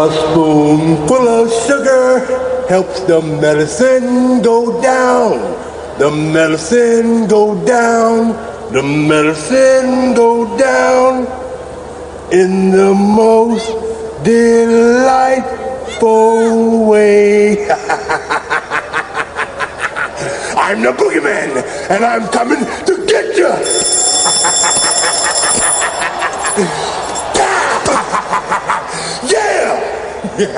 A spoonful of sugar helps the medicine go down. The medicine go down. The medicine go down in the most delightful way. I'm the boogeyman, and I'm coming to get you. What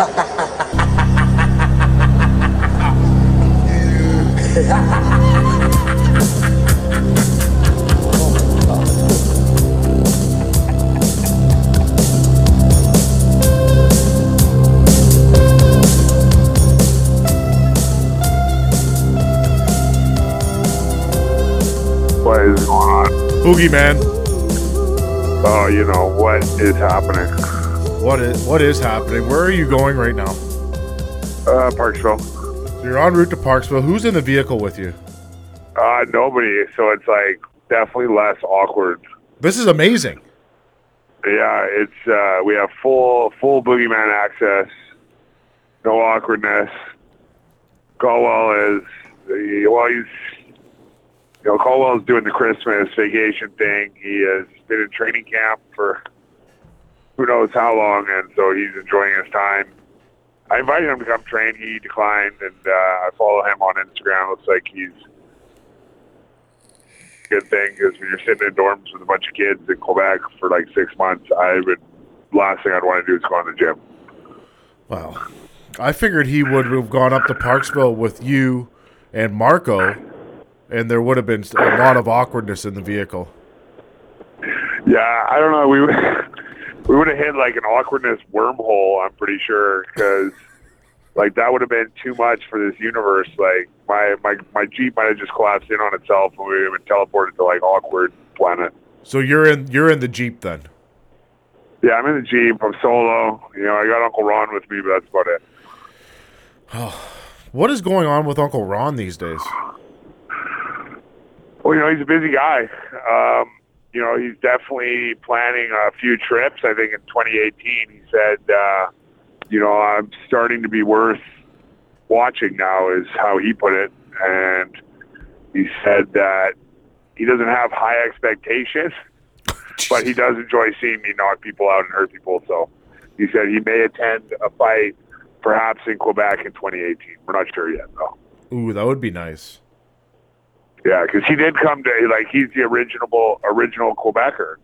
is going on? Boogeyman. Oh, you know what is happening? What is what is happening? Where are you going right now? Uh, Parksville. So you're en route to Parksville. Who's in the vehicle with you? Uh, nobody. So it's like definitely less awkward. This is amazing. Yeah, it's uh, we have full full boogeyman access. No awkwardness. Caldwell is well, he's you know Caldwell's doing the Christmas vacation thing. He has been in training camp for who knows how long, and so he's enjoying his time. I invited him to come train. He declined, and uh, I follow him on Instagram. Looks like he's good thing because when you're sitting in dorms with a bunch of kids in Quebec for like six months, I would last thing I'd want to do is go in the gym. Wow. I figured he would have gone up to Parksville with you and Marco, and there would have been a lot of awkwardness in the vehicle. Yeah, I don't know. We we would have hit like an awkwardness wormhole. I'm pretty sure because like that would have been too much for this universe. Like my my my Jeep might have just collapsed in on itself, and we would have been teleported to like awkward planet. So you're in you're in the Jeep then. Yeah, I'm in the Jeep. I'm solo. You know, I got Uncle Ron with me, but that's about it. What is going on with Uncle Ron these days? Well, you know, he's a busy guy. Um, you know, he's definitely planning a few trips. I think in 2018, he said, uh, you know, I'm starting to be worth watching now, is how he put it. And he said that he doesn't have high expectations, but he does enjoy seeing me knock people out and hurt people. So he said he may attend a fight perhaps in Quebec in 2018. We're not sure yet, though. Ooh, that would be nice. Yeah, because he did come to like he's the original original Quebecer.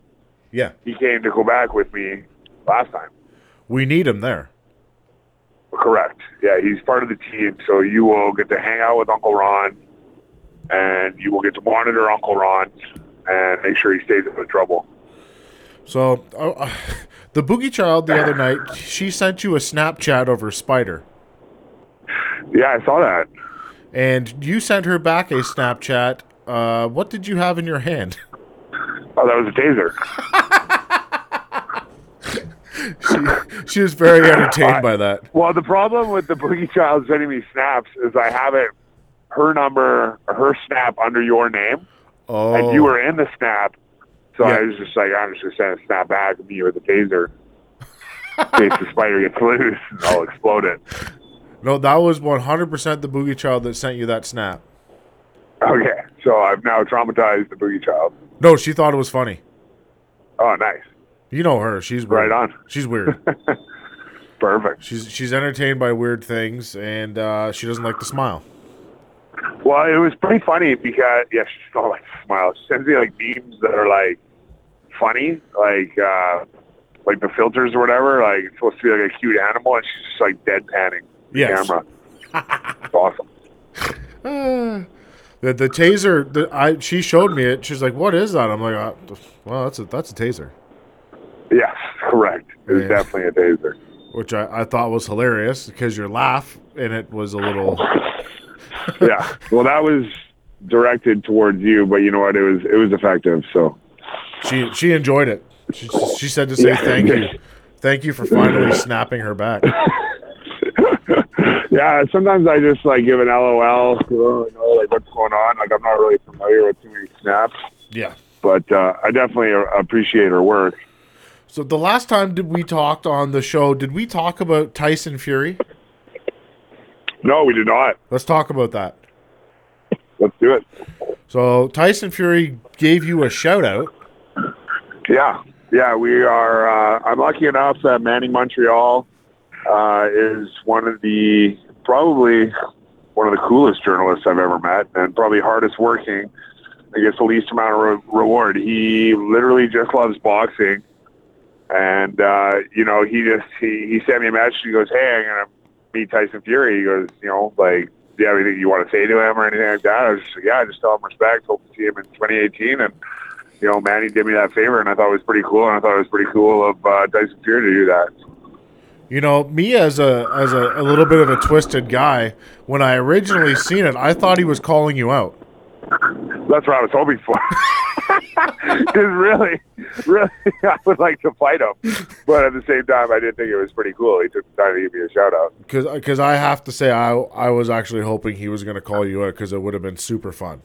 Yeah, He came to Quebec with me last time. we need him there. Correct. Yeah, he's part of the team, so you will get to hang out with Uncle Ron, and you will get to monitor Uncle Ron and make sure he stays out of trouble. So, uh, the Boogie Child the other night, she sent you a Snapchat over spider, Yeah, I saw that. And you sent her back a Snapchat. Uh, what did you have in your hand? Oh, that was a taser. She was very entertained by that. Well, the problem with the Boogie Child sending me snaps is I have it, her number, her snap under your name, Oh, and you were in the snap. So Yeah. I was just like, I'm just gonna send a snap back at me with a taser. in case the spider gets loose and I'll explode it. No, that was one hundred percent the Boogie Child that sent you that snap. Okay, so I've now traumatized the Boogie Child. No, she thought it was funny. Oh, nice. You know her; she's weird. Right on. She's weird. Perfect. she's she's entertained by weird things, and uh, she doesn't like to smile. Well, it was pretty funny because yeah, she still like smile. She sends me like memes that are like funny, like uh like the filters or whatever. Like it's supposed to be like a cute animal, and she's just like deadpanning the Yes. camera. it's awesome. The the taser, the, I she showed me it. She's like, "What is that?" I'm like, uh, "Well, that's a that's a taser," Yes, correct. It was Yeah. definitely a taser. which I, I thought was hilarious because your laugh in it was a little. yeah. Well, that was directed towards you, but you know what? It was it was effective. So She she enjoyed it. She, she said to say Yeah. thank you, thank you for finally snapping her back. Yeah, sometimes I just like give an LOL, you know, like what's going on. Like I'm not really familiar with too many snaps, Yeah. but uh, I definitely appreciate her work. So the last time did we talked on the show, did we talk about Tyson Fury? No, we did not. Let's talk about that. Let's do it. So Tyson Fury gave you a shout out. Yeah, yeah, we are. Uh, I'm lucky enough that Manning Montreal uh, is one of the probably one of the coolest journalists I've ever met, and probably hardest working. I guess the least amount of re- reward. He literally just loves boxing, and uh, you know, he just he, he sent me a message. He goes, "Hey, I'm gonna meet Tyson Fury." He goes, "You know, like." Do you have anything you want to say to him or anything like that? I was just like, yeah, just tell him respect. Hope to see him in 2018. And you know, Manny did me that favor, and I thought it was pretty cool. And I thought it was pretty cool of uh, Tyson Fury to do that. You know, me as a as a, a little bit of a twisted guy, when I originally seen it, I thought he was calling you out. That's what I was hoping for. Because really, really, I would like to fight him, but at the same time, I did think it was pretty cool. He took the time to give me a shout out. Because I have to say I I was actually hoping he was going to call you out because it would have been super fun.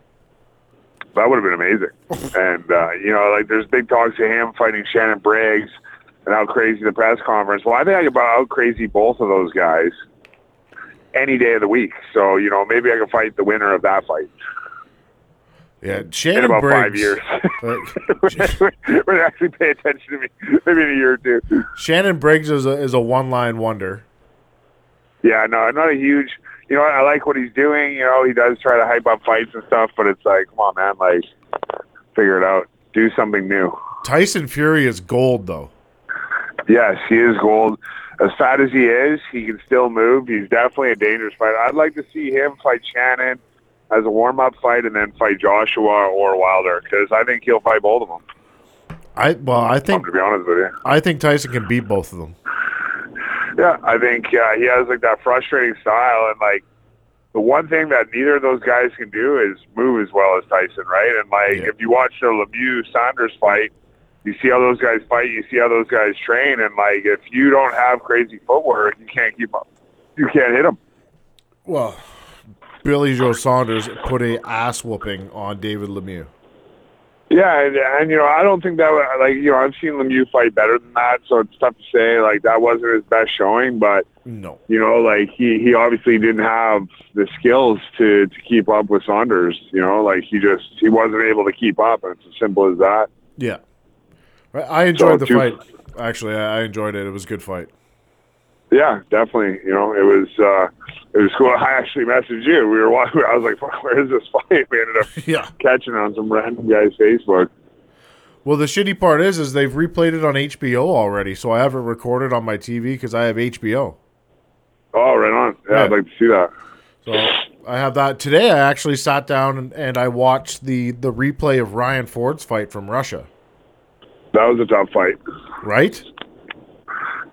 That would have been amazing. and uh, you know, like there's big talks of him fighting Shannon Briggs and how crazy the press conference. Well, I think I could out crazy both of those guys any day of the week. So you know, maybe I can fight the winner of that fight. Yeah, Shannon in about Briggs, five years. uh, Would actually pay attention to me, maybe in a year or two. Shannon Briggs is a is a one line wonder. Yeah, no, I'm not a huge. You know, I like what he's doing. You know, he does try to hype up fights and stuff, but it's like, come on, man, like, figure it out, do something new. Tyson Fury is gold though. Yes, he is gold. As fat as he is, he can still move. He's definitely a dangerous fighter. I'd like to see him fight Shannon as a warm up fight and then fight Joshua or Wilder because I think he'll fight both of them. I well, I think To be honest with you. I think Tyson can beat both of them. Yeah, I think uh, he has like that frustrating style, and like the one thing that neither of those guys can do is move as well as Tyson, right? And like Yeah. if you watch the Lemieux Saunders fight, you see how those guys fight, you see how those guys train, and like if you don't have crazy footwork, you can't keep up. You can't hit them. Well, Billy Joe Saunders put a ass whooping on David Lemieux. Yeah, and, and you know I don't think that like you know I've seen Lemieux fight better than that, so it's tough to say like that wasn't his best showing, but No. you know, like he, he obviously didn't have the skills to, to keep up with Saunders. You know, like he just he wasn't able to keep up. And it's as simple as that. Yeah. I enjoyed the two- fight. Actually, I enjoyed it. It was a good fight. Yeah, definitely. You know, it was uh, it was cool. I actually messaged you. We were watching. I was like, "Fuck, "Where is this fight?" We ended up Yeah. catching on some random guy's Facebook. Well, the shitty part is, is they've replayed it on HBO already, so I have it recorded on my TV because I have HBO. Oh, right on. Yeah, Yeah. I'd like to see that. So I have that today. I actually sat down and, and I watched the the replay of Ryan Ford's fight from Russia. That was a tough fight. Right?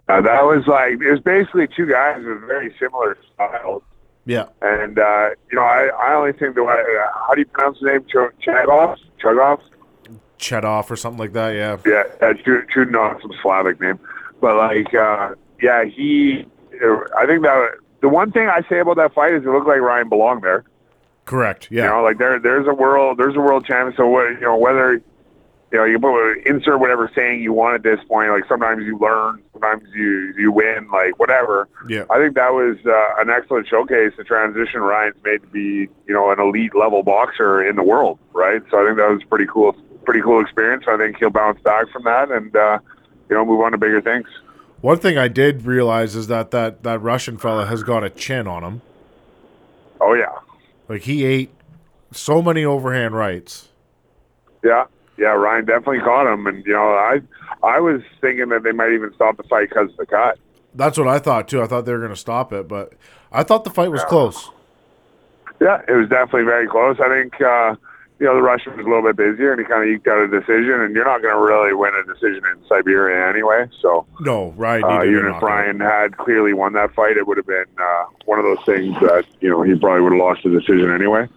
Uh, that was like it was basically two guys with very similar styles. Yeah. And uh, you know, I, I only think the way how do you pronounce his name? Ch-? Chagov? Chedov or something like that. Yeah. Yeah, Chud- Chudinov, some Slavic name. But like, uh, yeah, he. I think that the one thing I say about that fight is it looked like Ryan belonged there. Correct. Yeah. You know, like there, there's a world, there's a world champion. So what, you know, whether you know, you put insert whatever saying you want at this point. Like sometimes you learn, sometimes you you win, like whatever. Yeah. I think that was uh, an excellent showcase. The transition Ryan's made to be, you know, an elite level boxer in the world, right? So I think that was pretty cool, pretty cool experience. I think he'll bounce back from that and, uh, you know, move on to bigger things. One thing I did realize is that that, that Russian fella has got a chin on him. Oh yeah, Like he ate so many overhand rights. yeah, yeah. Ryan definitely caught him, and you know, I, I was thinking that they might even stop the fight because of the cut. That's what I thought too. I thought they were going to stop it, but I thought the fight was close. Yeah, it was definitely very close. I think uh, you know the Russian was a little bit busier, and he kind of eked out a decision. And you're not going to really win a decision in Siberia anyway. So No, right? uh, even if. Ryan had clearly won that fight, it would have been uh, one of those things that you know he probably would have lost the decision anyway.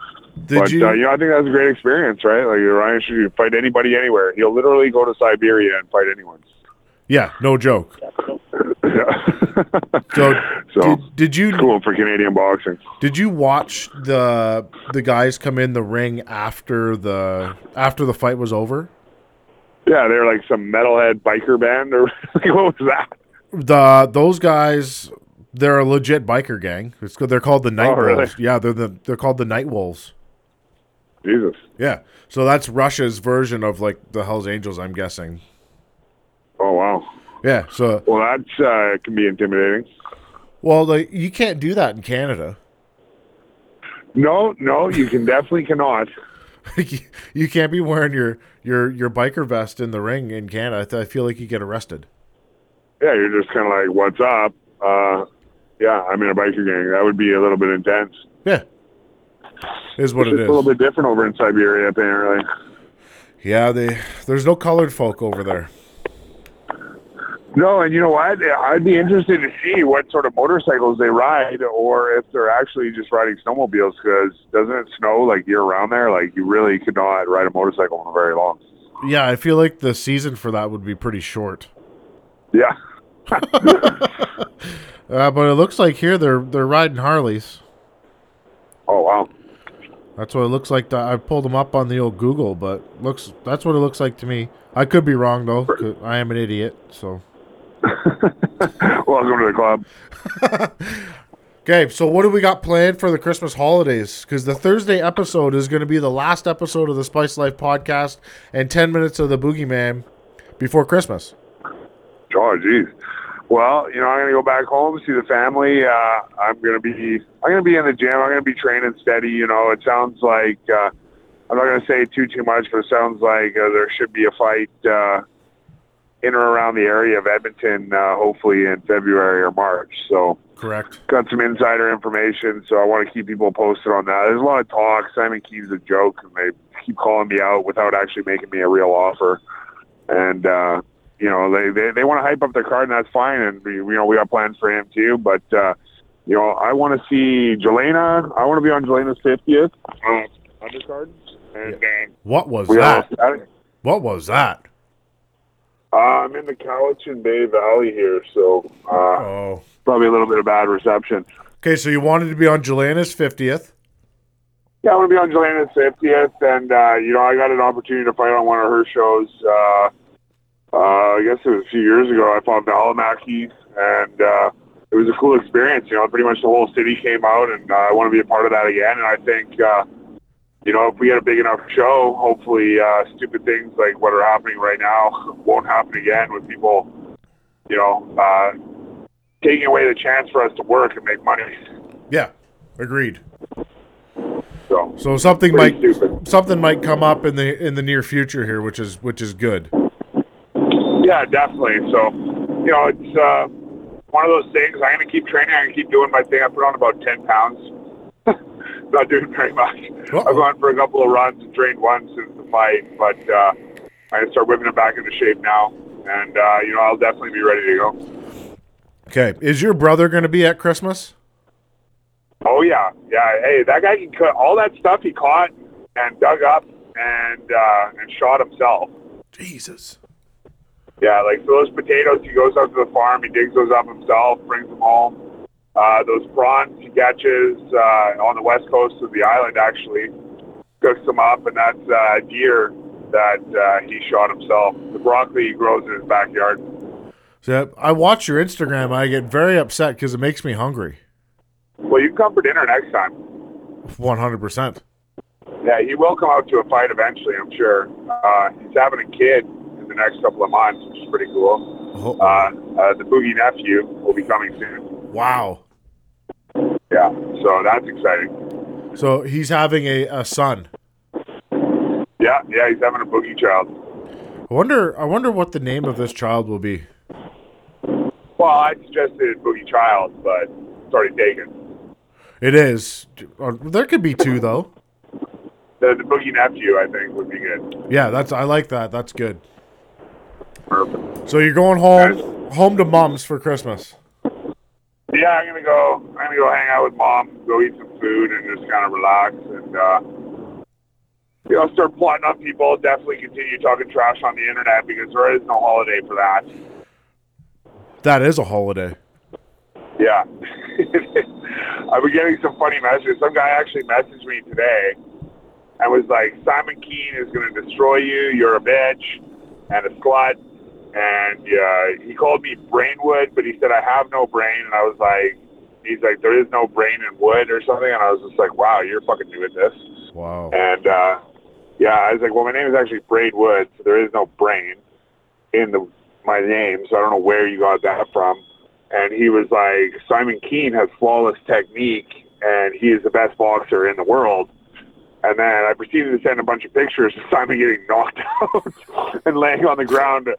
Did but you? uh, you know, I think that's a great experience, right? Like Ryan should fight anybody anywhere. He'll literally go to Siberia and fight anyone. yeah, no joke. Yeah. So, So, did, did you cool for Canadian boxing. did you watch the the guys come in the ring after the after the fight was over? Yeah, they're like some metalhead biker band, or like, what was that? The those guys, they're a legit biker gang. It's they're called the Night Oh, really? Wolves. Yeah, they're the they're called the Night Wolves. Jesus. Yeah, so that's Russia's version of like the Hell's Angels. I'm guessing. Oh wow. Yeah. So Well, that's uh, can be intimidating. well, like you can't do that in Canada. No, no, you can definitely cannot. you can't be wearing your your your biker vest in the ring in Canada. I, th- I feel like you get arrested. Yeah, you're just kind of like, what's up? Uh, yeah, I'm in a biker gang. That would be a little bit intense. Yeah, is what It's it a little bit different over in Siberia, apparently. Yeah, they there's no colored folk over there. No, and you know what? I'd be interested to see what sort of motorcycles they ride, or if they're actually just riding snowmobiles. Because doesn't it snow like year round there? Like you really could not ride a motorcycle for very long. Yeah, I feel like the season for that would be pretty short. Yeah. Uh, but it looks like here they're they're riding Harleys. Oh wow. That's what it looks like. To, I pulled them up on the old Google, but looks that's what it looks like to me. I could be wrong though. 'cause I am an idiot. So Welcome to the club. okay, so what do we got planned for the Christmas holidays? Because the Thursday episode is going to be the last episode of the Spice Life podcast, and ten minutes of the Boogeyman before Christmas. Oh, geez. Well, you know, I'm gonna go back home, see the family. Uh, I'm gonna be, I'm gonna be in the gym. I'm gonna be training steady. You know, it sounds like uh, I'm not gonna say too too much, but it sounds like uh, there should be a fight uh, in or around the area of Edmonton, uh, hopefully in February or March. So, Correct. got some insider information, so I want to keep people posted on that. There's a lot of talk. Simon Kean's a joke, and they keep calling me out without actually making me a real offer. And uh, you know, they they, they want to hype up their card, and that's fine. And we, you know, we got plans for him too. But uh, you know, I want to see Jelena. I want to be on Jelena's fiftieth uh, undercard. And uh, What was that? What was that? uh, I'm in the Cowichan Bay Valley here, so uh, Oh. probably a little bit of bad reception. Okay, so you wanted to be on Jelena's fiftieth. Yeah, I want to be on Jelena's 50th, and, uh, you know, I got an opportunity to fight on one of her shows. Uh, I guess it was a few years ago. I fought Valimaki, and uh, it was a cool experience. You know, pretty much the whole city came out, and uh, I want to be a part of that again. And I think, uh, you know, if we get a big enough show, hopefully uh, stupid things like what are happening right now won't happen again with people, you know, uh, taking away the chance for us to work and make money. Yeah, agreed. So, So something might stupid. something might come up in the in the near future here, which is which is good. Yeah, definitely. So, you know, it's uh, one of those things. I'm going to keep training. I'm going to keep doing my thing. I put on about 10 pounds. Not doing very much. Uh-oh. I've gone for a couple of runs and trained once since the fight, but uh, I'm to start whipping it back into shape now. And, uh, you know, I'll definitely be ready to go. Okay, is your brother going to be at Christmas? Oh, yeah. Yeah. Hey, that guy can cut all that stuff he caught and dug up and, uh, and shot himself. Jesus. Yeah, like so those potatoes, he goes out to the farm, he digs those up himself, brings them home. Uh, those prawns he catches uh, on the west coast of the island, actually, cooks them up, and that's uh, deer that uh, he shot himself. The broccoli he grows in his backyard. So I watch your Instagram. I get very upset because it makes me hungry. Well, you can come for dinner next time. One hundred percent. Yeah, he will come out to a fight eventually, I'm sure. Uh, he's having a kid the next couple of months, which is pretty cool. Uh, uh, the Boogie nephew will be coming soon. Wow. Yeah, so that's exciting. So he's having a, a son. Yeah, yeah, he's having a boogie child. I wonder. I wonder what the name of this child will be. Well, I suggested boogie child, but it's already taken. It is. Uh, There could be two though. The, the boogie nephew, I think, would be good. Yeah, that's. I like that. That's good. Perfect. So you're going home home to mom's for Christmas. Yeah, I'm gonna go. I'm gonna go hang out with mom, go eat some food, and just kind of relax and uh, you know start plotting on people. Definitely continue talking trash on the internet because there is no holiday for that. That is a holiday. Yeah. I've been getting some funny messages. Some guy actually messaged me today and was like, Simon Kean is going to destroy you. You're a bitch. and a slut. And uh, he called me Brainwood, but he said I have no brain, and I was like, he's like, there is no brain in wood or something, and I was just like, wow, you're fucking new at this. Wow. And uh, yeah, I was like, well, my name is actually Braidwood, so there is no brain in the my name, so I don't know where you got that from. And he was like, Simon Kean has flawless technique, and he is the best boxer in the world. And then I proceeded to send a bunch of pictures of Simon getting knocked out and laying on the ground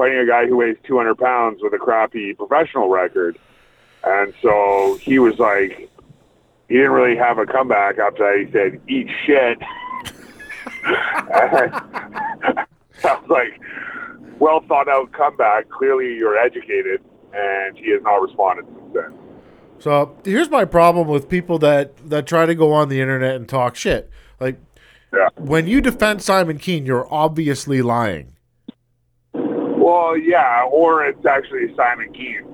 fighting a guy who weighs 200 pounds with a crappy professional record. And so he was like, he didn't really have a comeback after that. He said, eat shit. I was like, well thought out comeback. Clearly you're educated. And he has not responded since then. So here's my problem with people that that try to go on the internet and talk shit. Like Yeah. when you defend Simon Kean, you're obviously lying. Well, yeah, or it's actually Simon Kean.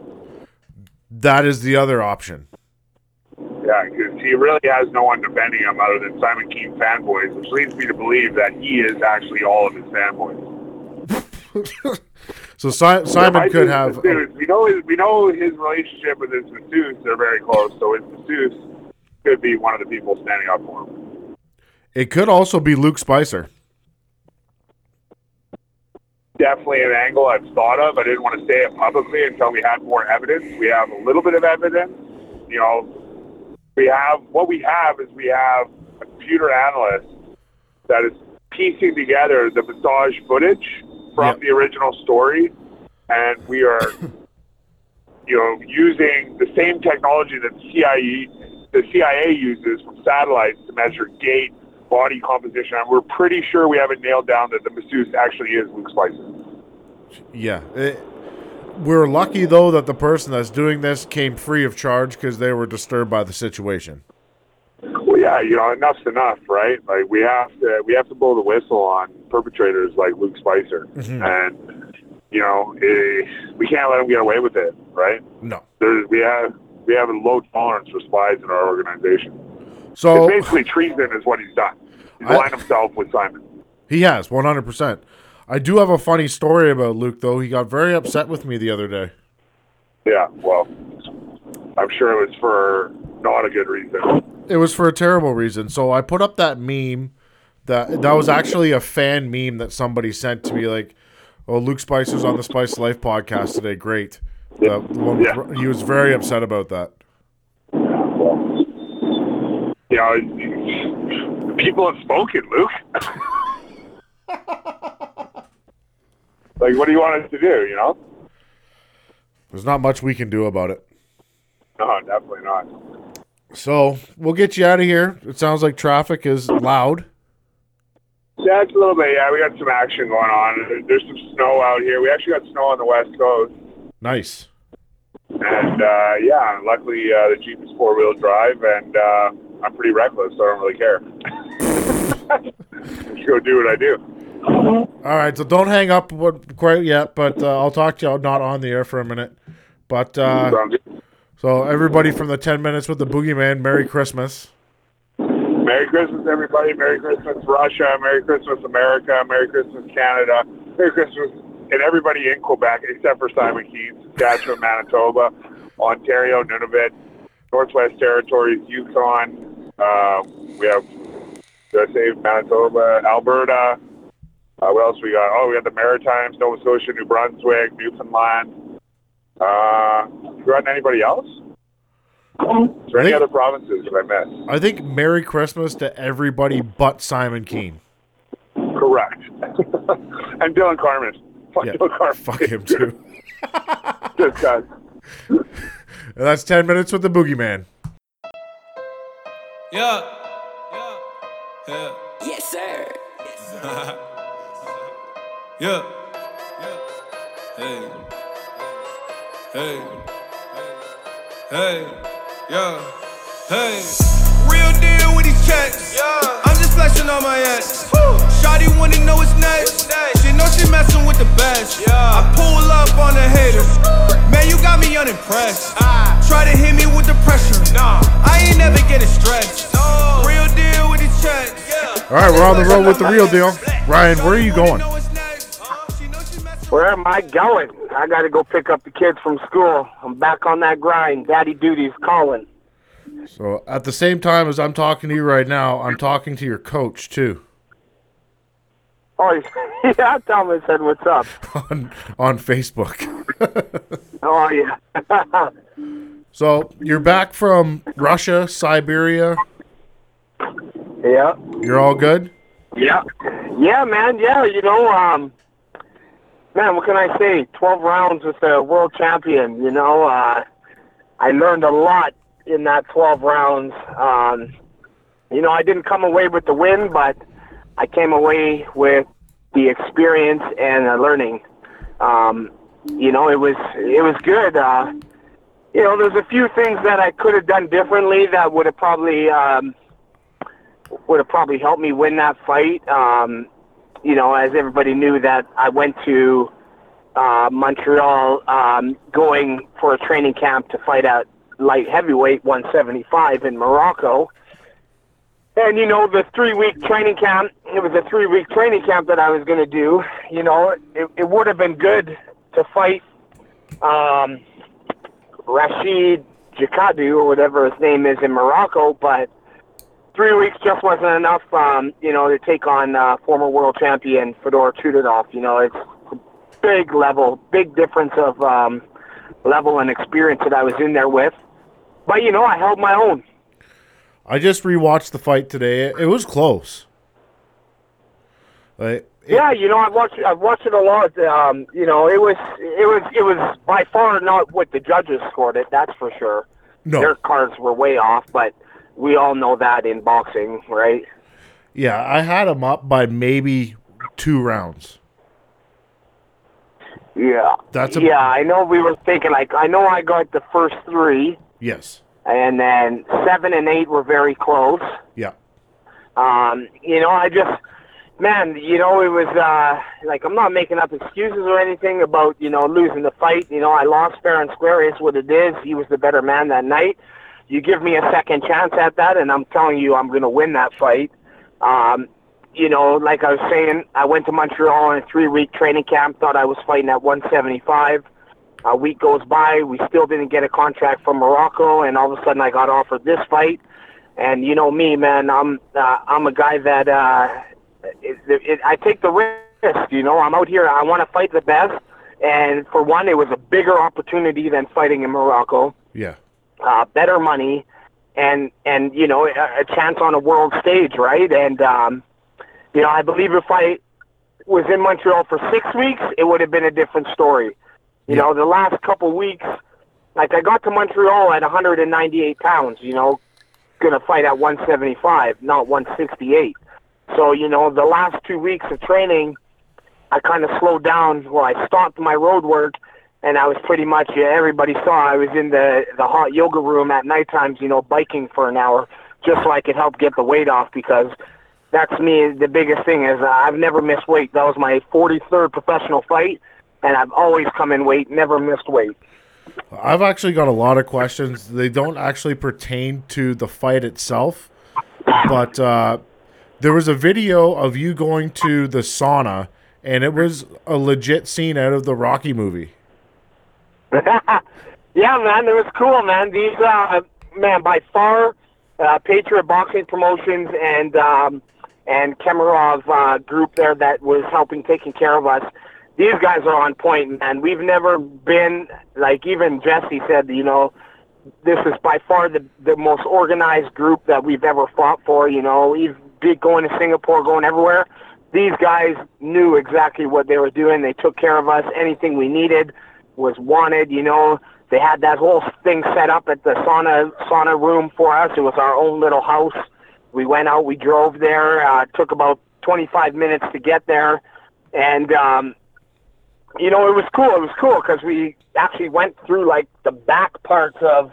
That is the other option. Yeah, because he really has no one defending him other than Simon Kean fanboys, which leads me to believe that he is actually all of his fanboys. So si- Simon could have. masseuse. We know his, we know his relationship with his masseuse. They're very close, so his masseuse could be one of the people standing up for him. It could also be Luke Spicer. Definitely an angle I've thought of. I didn't want to say it publicly until we had more evidence. We have a little bit of evidence. You know, we have what we have is we have a computer analyst that is piecing together the massage footage from Yep. the original story, and we are, you know, using the same technology that the CIA the CIA uses from satellites to measure gait, body composition, and we're pretty sure we have it nailed down that the masseuse actually is Luke Spicer. Yeah. It- we're lucky though that the person that's doing this came free of charge because they were disturbed by the situation. Well, yeah, you know, enough's enough, right? Like we have to we have to blow the whistle on perpetrators like Luke Spicer, and you know, eh, we can't let them get away with it, right? No. There's, we have we have a low tolerance for spies in our organization. So It's basically treason is what he's done. He's aligned himself with Simon. he has 100%. I do have a funny story about Luke though. He got very upset with me the other day. Yeah, well, I'm sure it was for not a good reason. It was for a terrible reason. So I put up that meme that that was actually a fan meme that somebody sent to me like, "Oh, Luke Spicer's on the Spice Life podcast today. Great." The one Yeah. He was very upset about that. Well, you know, people have spoken, Luke. like, what do you want us to do? You know? There's not much we can do about it. No, definitely not. So we'll get you out of here. It sounds like traffic is loud. Yeah, it's a little bit. Yeah, we got some action going on. There's some snow out here. We actually got snow on the west coast, Nice. and uh, yeah, luckily uh, the Jeep is four wheel drive, and uh, I'm pretty reckless, so I don't really care. Just go do what I do. All right, so don't hang up quite yet, but uh, I'll talk to you not on the air for a minute. But uh, so everybody from the 10 minutes with the boogeyman, Merry Christmas. Merry Christmas, everybody. Merry Christmas, Russia. Merry Christmas, America. Merry Christmas, Canada. Merry Christmas, and everybody in Quebec except for Simon Kean, Saskatchewan, Manitoba, Ontario, Nunavut, Northwest Territories, Yukon. Uh, we have, did I say Manitoba, Alberta? Uh, what else we got? Oh, we got the Maritimes, Nova Scotia, New Brunswick, Newfoundland. Uh, you got anybody else? Is there I any think- other provinces that I missed? I think Merry Christmas to everybody but Simon Kean. Correct. and Dillon Carman. Fuck Yeah, Dillon Carman. fuck him too. Just guys. And that's 10 minutes with the boogeyman. Yeah. Yeah. Yeah. Yes, sir. Yeah. Yeah. Hey. Hey. Hey. Yeah. Hey. Real deal with these checks. Yeah. I'm just flexing on my ex. Shawty wanna know what's next. She know she messing with the best. Yeah. I pull up on the haters. Man, you got me unimpressed. Ah. Try to hit me with the pressure. Nah. I ain't never getting stressed. All right, we're on the road with the real deal. Ryan, where are you going? Where am I going? I got to go pick up the kids from school. I'm back on that grind. Daddy duty's calling. So at the same time as I'm talking to you right now, I'm talking to your coach too Oh, yeah, Thomas said, what's up? on on Facebook. Oh, yeah. so you're back from Russia, Siberia. Yeah. You're all good. Yeah. Yeah, man. Yeah, you know, um, man, what can I say? 12 rounds with the world champion, you know, uh, I learned a lot in that 12 rounds. Um, you know, I didn't come away with the win, but I came away with the experience and the learning. Um, you know, it was it was good. Uh, you know, there's a few things that I could have done differently that would have probably um, would have probably helped me win that fight. Um, you know, as everybody knew that I went to uh, Montreal um, going for a training camp to fight at light heavyweight 175 in Morocco. And you know, the three week training camp, it was a three week training camp that I was going to do. You know, it, it would have been good to fight um, Rashid Jakadu or whatever his name is in Morocco, but three weeks just wasn't enough, um, you know, to take on uh, former world champion Fedor Chudinov. You know, it's a big level, big difference of um, level and experience that I was in there with. But you know, I held my own. I just rewatched the fight today. It, was close. Like, it- Yeah, you know, I've watched I've watched it a lot. Um, you know, it was it was it was by far not what the judges scored it. That's for sure. no, Their cards were way off, but we all know that in boxing, right? yeah, I had him up by maybe two rounds. Yeah. That's a- yeah. I know we were thinking like I know I got the first three, Yes. and then seven and eight were very close. Yeah. Um, you know, I just, man, you know, it was uh, like I'm not making up excuses or anything about you know losing the fight. You know, I lost fair and square. It's what it is. He was the better man that night. You give me a second chance at that, and I'm telling you, I'm going to win that fight. Um, you know, like I was saying, I went to Montreal on a three-week training camp. Thought I was fighting at 175. A week goes by, we still didn't get a contract from Morocco, and all of a sudden I got offered this fight. And you know me, man, I'm uh, I'm a guy that uh, it, it, I take the risk. You know, I'm out here. I want to fight the best, and for one, it was a bigger opportunity than fighting in Morocco. Yeah. Uh, better money, and and you know a, a chance on a world stage, right? And um, you know, I believe if I was in Montreal for six weeks, it would have been a different story. You know, the last couple weeks, like I got to Montreal at 198 pounds. You know, gonna fight at 175, not 168. So you know, the last two weeks of training, I kind of slowed down. Well, I stopped my road work, and I was pretty much yeah, everybody saw I was in the the hot yoga room at night times. You know, biking for an hour just so I could help get the weight off because that's me. The biggest thing is I've never missed weight. That was my 43rd professional fight, and I've always come in weight, never missed weight. I've actually got a lot of questions. They don't actually pertain to the fight itself, but uh, there was a video of you going to the sauna, and it was a legit scene out of the Rocky movie. yeah, man, it was cool, man. These, uh, man, by far, uh, Patriot Boxing Promotions and um, and Kemerov uh, group there that was helping taking care of us. These guys are on point, man. We've never been like even Jesse said, you know, this is by far the the most organized group that we've ever fought for. You know, we've been going to Singapore, going everywhere. These guys knew exactly what they were doing. They took care of us. Anything we needed was wanted. You know, they had that whole thing set up at the sauna sauna room for us. It was our own little house. We went out. We drove there. Uh, took about 25 minutes to get there, and um, you know, it was cool. It was cool because we actually went through like the back parts of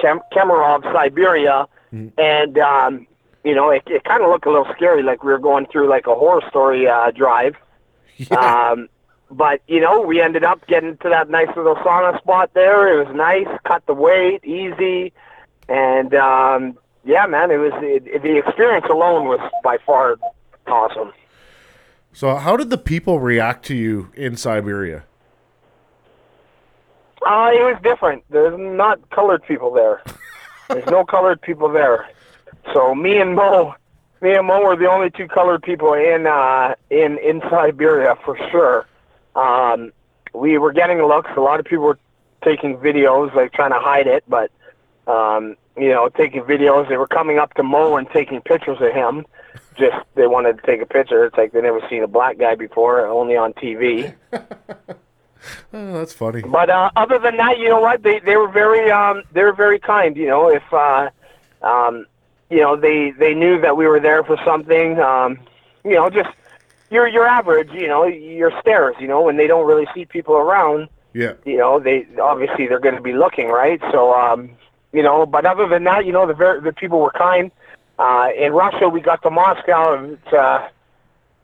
Kem- Kemerov, Siberia, and um, you know, it, it kind of looked a little scary, like we were going through like a horror story uh, drive. Um, but you know, we ended up getting to that nice little sauna spot there. It was nice, cut the weight, easy, and um, yeah, man, it was it, the experience alone was by far awesome. So how did the people react to you in Siberia? Uh, it was different. There's not colored people there. There's no colored people there. So me and Mo, me and Mo were the only two colored people in uh, in in Siberia for sure. Um, we were getting looks. A lot of people were taking videos, like trying to hide it, but um, you know, taking videos. They were coming up to Mo and taking pictures of him. Just they wanted to take a picture. It's like they never seen a black guy before, only on TV. Oh, that's funny. But uh, other than that, you know what? They they were very um they were very kind. You know, if uh, um, you know they they knew that we were there for something. Um, you know, just your your average. You know, your stares. You know, when they don't really see people around. Yeah. You know, they obviously they're going to be looking right. So um, you know, but other than that, you know, the ver- the people were kind. Uh, in Russia, we got to Moscow. and It's uh,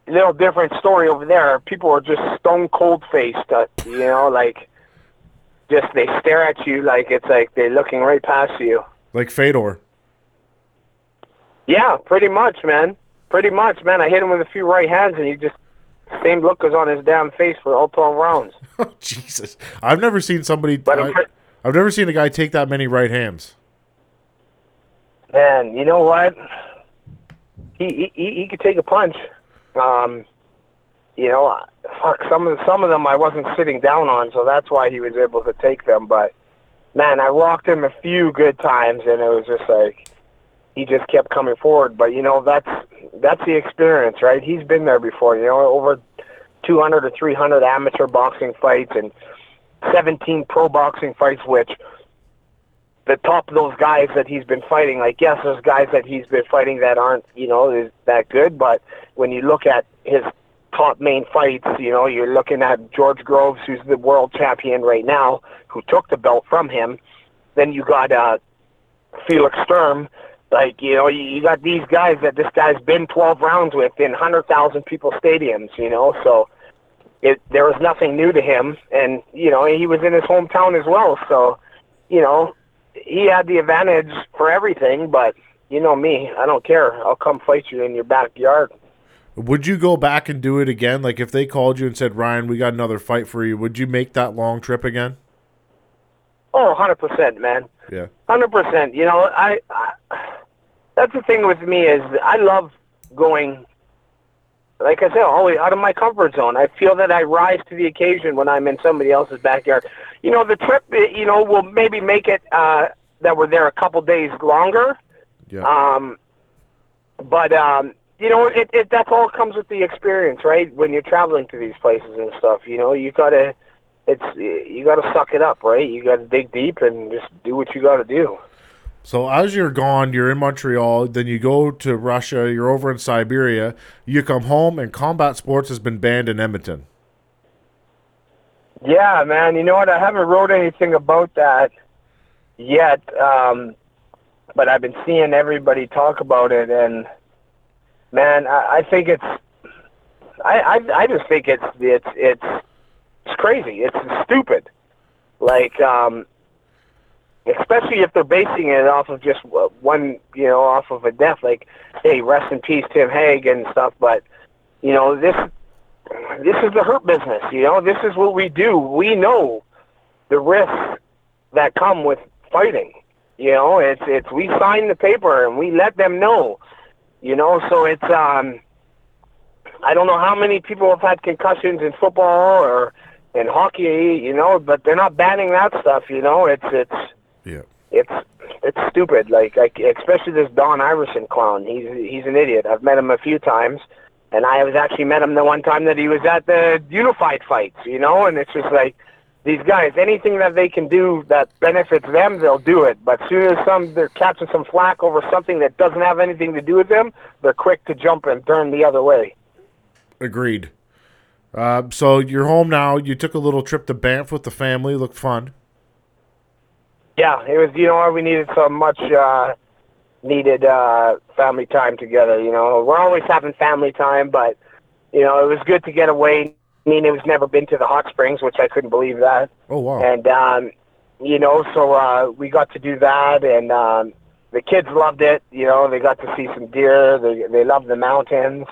a little different story over there. People are just stone cold faced. Uh, you know, like just they stare at you like it's like they're looking right past you. Like Fedor. Yeah, pretty much, man. Pretty much, man. I hit him with a few right hands, and he just same look was on his damn face for all twelve rounds. Oh, Jesus. I've never seen somebody. But I, I've never seen a guy take that many right hands. Man, you know what? He he he could take a punch. Um, you know, fuck some of the, some of them I wasn't sitting down on, so that's why he was able to take them. But man, I rocked him a few good times, and it was just like he just kept coming forward. But you know, that's that's the experience, right? He's been there before. You know, over 200 or 300 amateur boxing fights and 17 pro boxing fights, which the top of those guys that he's been fighting, like yes, there's guys that he's been fighting that aren't, you know, is that good, but when you look at his top main fights, you know, you're looking at George Groves, who's the world champion right now, who took the belt from him. Then you got uh, Felix Sturm. Like, you know, you, you got these guys that this guy's been 12 rounds with in 100,000 people stadiums, you know, so it there was nothing new to him. And, you know, he was in his hometown as well, so, you know, he had the advantage for everything, but you know me, I don't care. I'll come fight you in your backyard. Would you go back and do it again? Like if they called you and said, Ryan, we got another fight for you, would you make that long trip again? Oh, 100%, man. Yeah. 100%. You know, I, I that's the thing with me is I love going like I said, always out of my comfort zone. I feel that I rise to the occasion when I'm in somebody else's backyard. You know, the trip, eh, you know, will maybe make it uh, that we're there a couple days longer. Yeah. Um, but um, you know, it, it that's all comes with the experience, right? When you're traveling to these places and stuff, you know, you gotta, it's you gotta suck it up, right? You gotta dig deep and just do what you gotta do. So as you're gone, you're in Montreal, then you go to Russia, you're over in Siberia, you come home, and combat sports has been banned in Edmonton. Yeah, man. You know what? I haven't wrote anything about that yet, um, but I've been seeing everybody talk about it, and man, I, I think it's. I, I I just think it's it's it's it's crazy. It's stupid. Like, um, especially if they're basing it off of just one, you know, off of a death. Like, hey, rest in peace, Tim Hague and stuff. But you know, this this is the hurt business. You know, this is what we do. We know the risks that come with fighting. You know, it's it's we sign the paper and we let them know. You know, so it's um I don't know how many people have had concussions in football or in hockey, you know, but they're not banning that stuff, you know. It's it's Yeah. it's it's stupid. Like, like especially this Don Iveson clown. He's he's an idiot. I've met him a few times, and I was actually met him the one time that he was at the Unified fights. You know, and it's just like these guys. Anything that they can do that benefits them, they'll do it. But soon as some they're catching some flack over something that doesn't have anything to do with them, they're quick to jump and turn the other way. Agreed. Uh, so you're home now. You took a little trip to Banff with the family. Looked fun. Yeah, it was. You know what? We needed some much uh, needed uh, family time together. You know, we're always having family time, but you know, it was good to get away. I mean, it was never been to the hot springs, which I couldn't believe that. Oh wow. And um, you know, so uh, we got to do that, and um, the kids loved it. You know, they got to see some deer. They they love the mountains.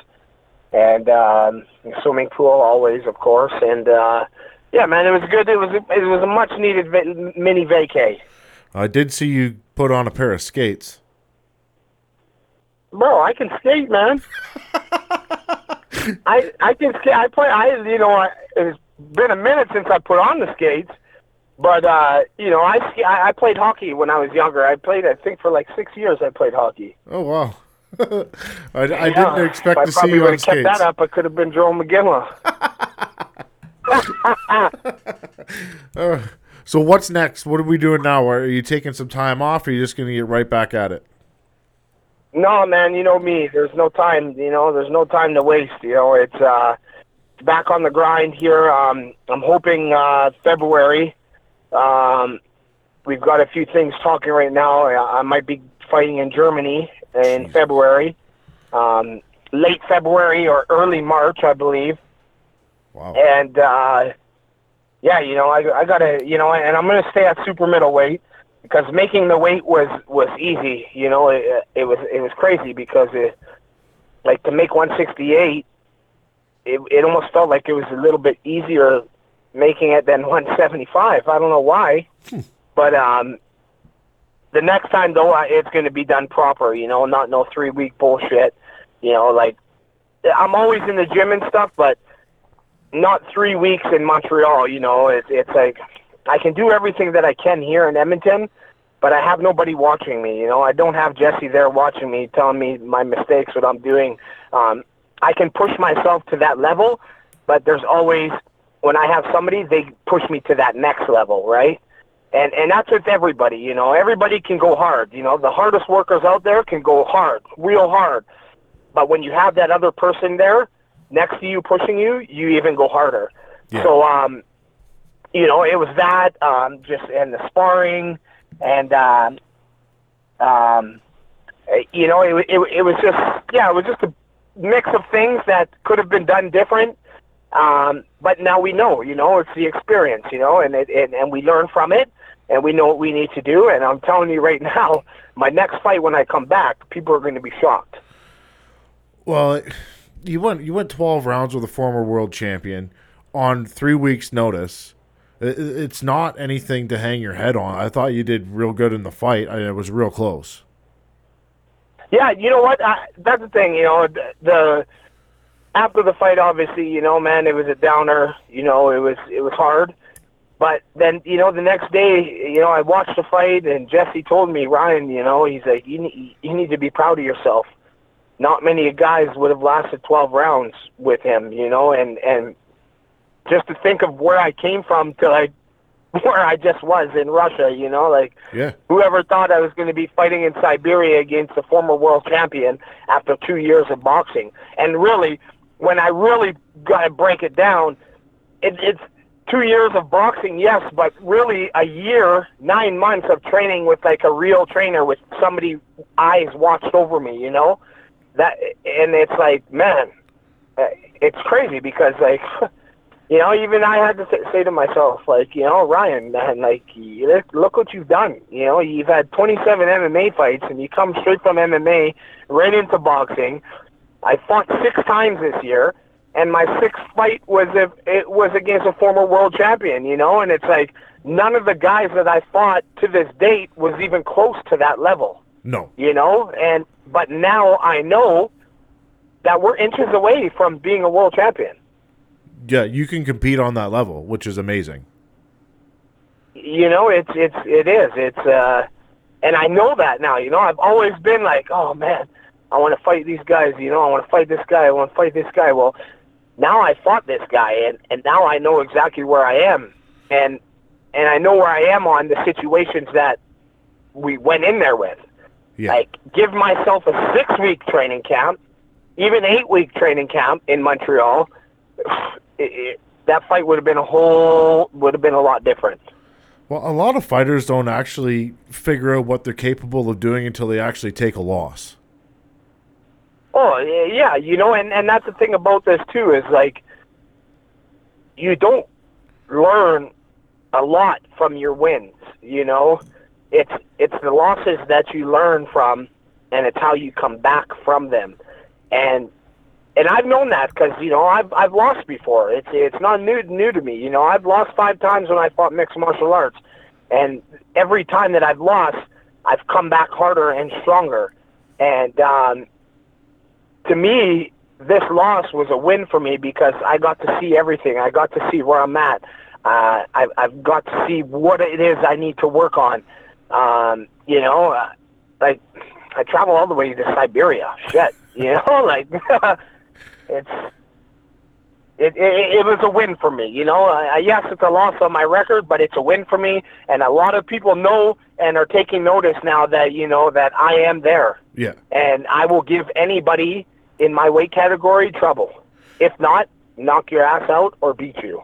and um, swimming pool always, of course. And uh, yeah, man, it was good. It was it was a much needed va- mini vacay. I did see you put on a pair of skates. Bro, I can skate, man. I I can skate. I play. I you know I, it's been a minute since I put on the skates, but uh, you know I I I played hockey when I was younger. I played I think for like six years. I played hockey. Oh wow! I, I Yeah, didn't expect to I see probably you would on have kept that up. I could have been Joe McGinley. So what's next? What are we doing now? Are you taking some time off, or are you just going to get right back at it? No, man, you know me. There's no time. You know, there's no time to waste. You know, it's uh, back on the grind here. Um, I'm hoping uh, February. Um, we've got a few things talking right now. I, I might be fighting in Germany in February, um, late February or early March, I believe. Wow. And uh, yeah, you know, I, I gotta, you know, and I'm gonna stay at super middleweight because making the weight was was easy. You know, it, it was it was crazy because it, like to make 168, it it almost felt like it was a little bit easier making it than 175. I don't know why, but um, the next time though, I- it's gonna be done proper. You know, not no three week bullshit. You know, like I'm always in the gym and stuff, but not three weeks in Montreal. You know, it's it's like I can do everything that I can here in Edmonton, but I have nobody watching me. You know, I don't have Jesse there watching me, telling me my mistakes, what I'm doing. Um, I can push myself to that level, but there's always when I have somebody, they push me to that next level, right? And and that's with everybody. You know, everybody can go hard. You know, the hardest workers out there can go hard, real hard. But when you have that other person there next to you pushing you, you even go harder. Yeah. So um, you know, it was that, um, just and the sparring, and um, um, you know, it, it it was just yeah, it was just a mix of things that could have been done different. Um, but now we know, you know, it's the experience, you know, and it, and and we learn from it, and we know what we need to do. And I'm telling you right now, my next fight when I come back, people are going to be shocked. Well, you went you went twelve rounds with a former world champion on three weeks' notice. It's not anything to hang your head on. I thought you did real good in the fight. I, it was real close. Yeah, you know what? I, that's the thing. You know, the, the after the fight, obviously, you know, man, it was a downer. You know, it was it was hard. But then, you know, the next day, you know, I watched the fight, and Jesse told me, Ryan, you know, he's like, you you need to be proud of yourself. Not many guys would have lasted 12 rounds with him, you know, and and just to think of where I came from to like where I just was in Russia, you know, like Yeah. whoever thought I was going to be fighting in Siberia against a former world champion after two years of boxing. And really, when I really got to break it down, it, it's two years of boxing, yes, but really a year, nine months of training with like a real trainer with somebody eyes watched over me, you know? That and it's like, man, uh, it's crazy because like you know, even I had to say, to myself, like, you know, Ryan, man, like, look, look what you've done. You know, you've had 27 MMA fights, and you come straight from MMA right into boxing. I fought six times this year, and my sixth fight was if it was against a former world champion. You know, and it's like none of the guys that I fought to this date was even close to that level No. you know? And but now i know that we're inches away from being a world champion. Yeah, you can compete on that level, which is amazing. you know it's it's it is. It's uh and i know that now you know? I've always been like oh man i want to fight these guys you know? I want to fight this guy i want to fight this guy. Well now i fought this guy and and now i know exactly where i am. And and i know where i am on the situations that we went in there with Yeah. like give myself a six week training camp, even eight week training camp in Montreal. It, it, that fight would have been a whole would have been a lot different. Well, a lot of fighters don't actually figure out what they're capable of doing until they actually take a loss. Oh yeah, you know, and and that's the thing about this too is like you don't learn a lot from your wins. You know, it's it's the losses that you learn from, and it's how you come back from them. And and I've known that because you know I've I've lost before. It's it's not new new to me. You know I've lost five times when I fought mixed martial arts, and every time that I've lost, I've come back harder and stronger. And um, to me, this loss was a win for me because I got to see everything. I got to see where I'm at. Uh, I've, I've got to see what it is I need to work on. Um, you know, uh, like I travel all the way to Siberia. Shit, you know, like it's it, it it was a win for me. You know, uh, yes, it's a loss on my record, but it's a win for me, and a lot of people know and are taking notice now that you know that I am there, Yeah. and I will give anybody in my weight category trouble. If not, knock your ass out or beat you.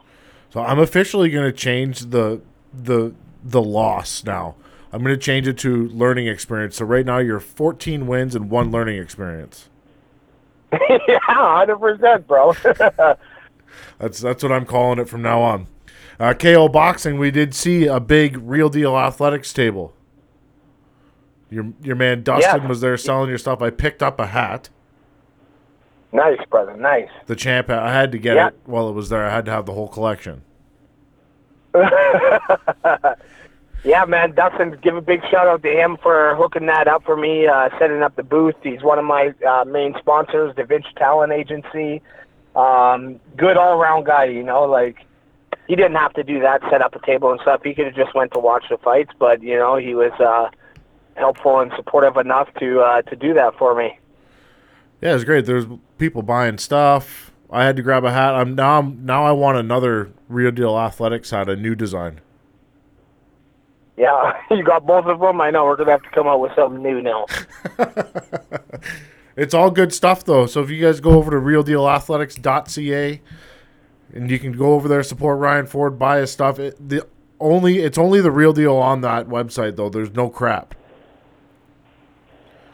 So I'm officially going to change the the the loss now. I'm going to change it to learning experience. So right now you're 14 wins and one learning experience. yeah, hundred percent, bro. That's that's what I'm calling it from now on. Uh, KO boxing, we did see a big real deal athletics table. Your your man Dustin Yeah. was there selling your stuff. I picked up a hat, nice, brother. Nice. the champ. I had to get Yeah. it while it was there. I had to have the whole collection. Yeah, man, Dustin, give a big shout out to him for hooking that up for me, uh, setting up the booth. He's one of my uh, main sponsors, Da Vinci Talent Agency. Um, good all around guy, you know, like he didn't have to do that, set up a table and stuff. He could have just went to watch the fights, but you know, he was uh, helpful and supportive enough to uh, to do that for me. Yeah, it's great. There's people buying stuff. I had to grab a hat. I'm now. I'm, now I want another real deal athletics hat, a new design. Yeah, you got both of them. I know we're gonna have to come out with something new now. It's all good stuff though. So if you guys go over to realdealathletics.ca and you can go over there, support Ryan Ford, buy his stuff. It, the only it's only the real deal on that website though. There's no crap.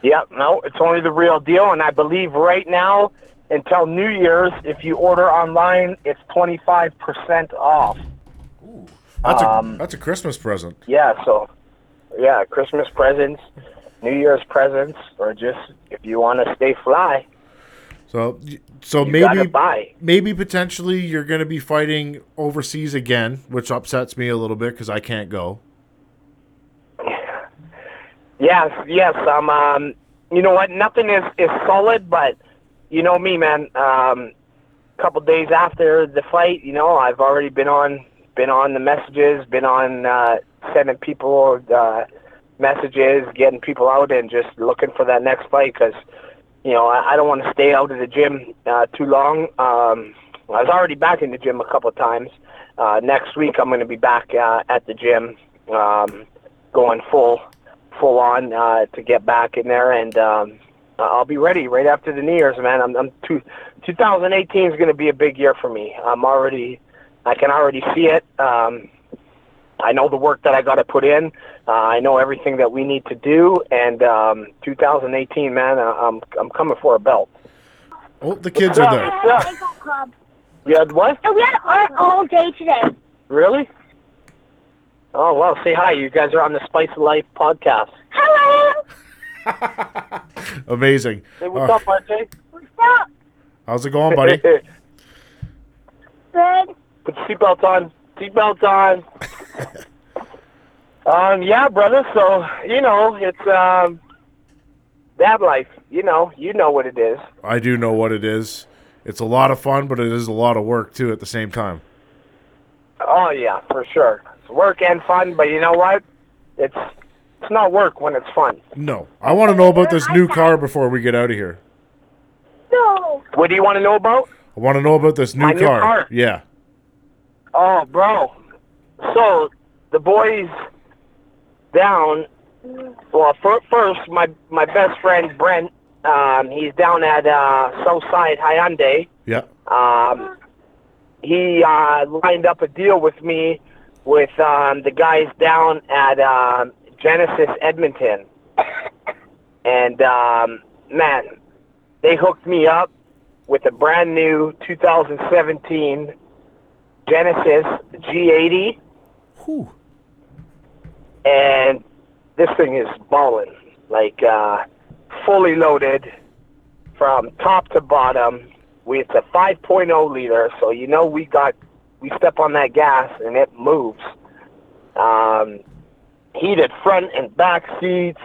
Yep, no, it's only the real deal, and I believe right now until New Year's, if you order online, it's twenty five percent off. That's Um, a that's a Christmas present. Yeah, so yeah, Christmas presents, New Year's presents, or just if you want to stay fly, So so maybe maybe potentially you're going to be fighting overseas again, which upsets me a little bit because I can't go. Yes, yes. Um, um, you know what? Nothing is is solid, but you know me, man. Um, a couple days after the fight, you know, I've already been on been on the messages, been on uh, sending people uh, messages, getting people out, and just looking for that next fight because you know I, I don't want to stay out of the gym uh, too long. Um, I was already back in the gym a couple of times. Uh, next week, I'm going to be back uh, at the gym, um, going full full on uh, to get back in there, and um, I'll be ready right after the New Year's, man. I'm, I'm two, 2018 is going to be a big year for me. I'm already, I can already see it. Um, I know the work that I got to put in. Uh, I know everything that we need to do, and um, 2018, man, I- I'm I'm coming for a belt. Oh, the kids are there. Yeah. Club. You had what? So we had art all day today. Really? Oh well, say hi. You guys are on the Spice of Life podcast. Hello. Amazing. Hey, what's Uh, up, RJ? What's up? how's it going, buddy? Good. Put your seatbelt on. Seatbelt on. um, yeah, brother. So you know, it's um, that life. You know, you know what it is. I do know what it is. It's a lot of fun, but it is a lot of work too at the same time. Oh yeah, for sure. It's work and fun, but you know what? It's it's not work when it's fun. No, I want to know about this new car before we get out of here. No. What do you want to know about? I want to know about this new My new car. car? Yeah. Oh, bro. So the boys down. Well, fir- first, my my best friend Brent. Um, he's down at uh, Southside Hyundai. Yeah. Um, he uh, lined up a deal with me with um, the guys down at um, Genesis Edmonton, and um, man, they hooked me up with a brand new 2017 Genesis G80, Whew. and this thing is balling, like uh, fully loaded from top to bottom. with a 5.0 liter, so you know we got we step on that gas and it moves. Um, heated front and back seats,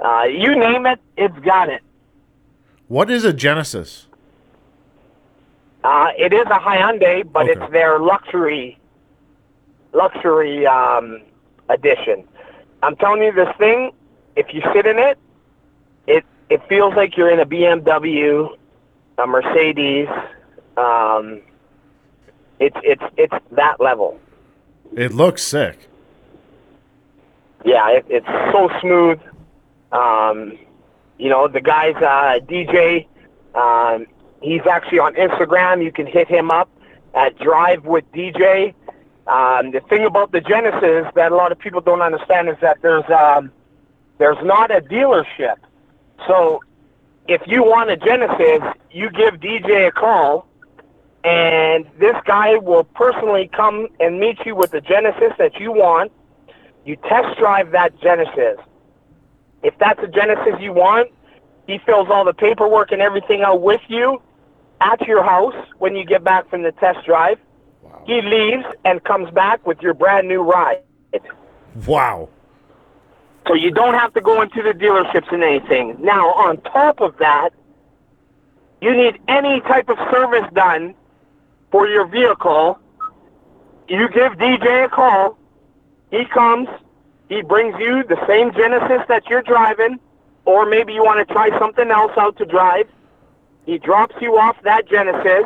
uh, you name it, it's got it. What is a Genesis? Uh, it is a Hyundai, but Okay. it's their luxury luxury um, edition. I'm telling you, this thing, if you sit in it, it it feels like you're in a BMW, a Mercedes. Um, it's it's it's that level. It looks sick. Yeah, it, it's so smooth. Um, you know, the guy's uh, DJ. Um, he's actually on Instagram. You can hit him up at Drive with DJ. Um, the thing about the Genesis that a lot of people don't understand is that there's um, there's not a dealership. So if you want a Genesis, you give DJ a call, and this guy will personally come and meet you with the Genesis that you want. You test drive that Genesis. If that's a Genesis you want, he fills all the paperwork and everything out with you at your house when you get back from the test drive. He leaves and comes back with your brand new ride. Wow. So you don't have to go into the dealerships and anything. Now, on top of that, you need any type of service done for your vehicle. You give DJ a call. He comes. He brings you the same Genesis that you're driving, or maybe you want to try something else out to drive. He drops you off that Genesis,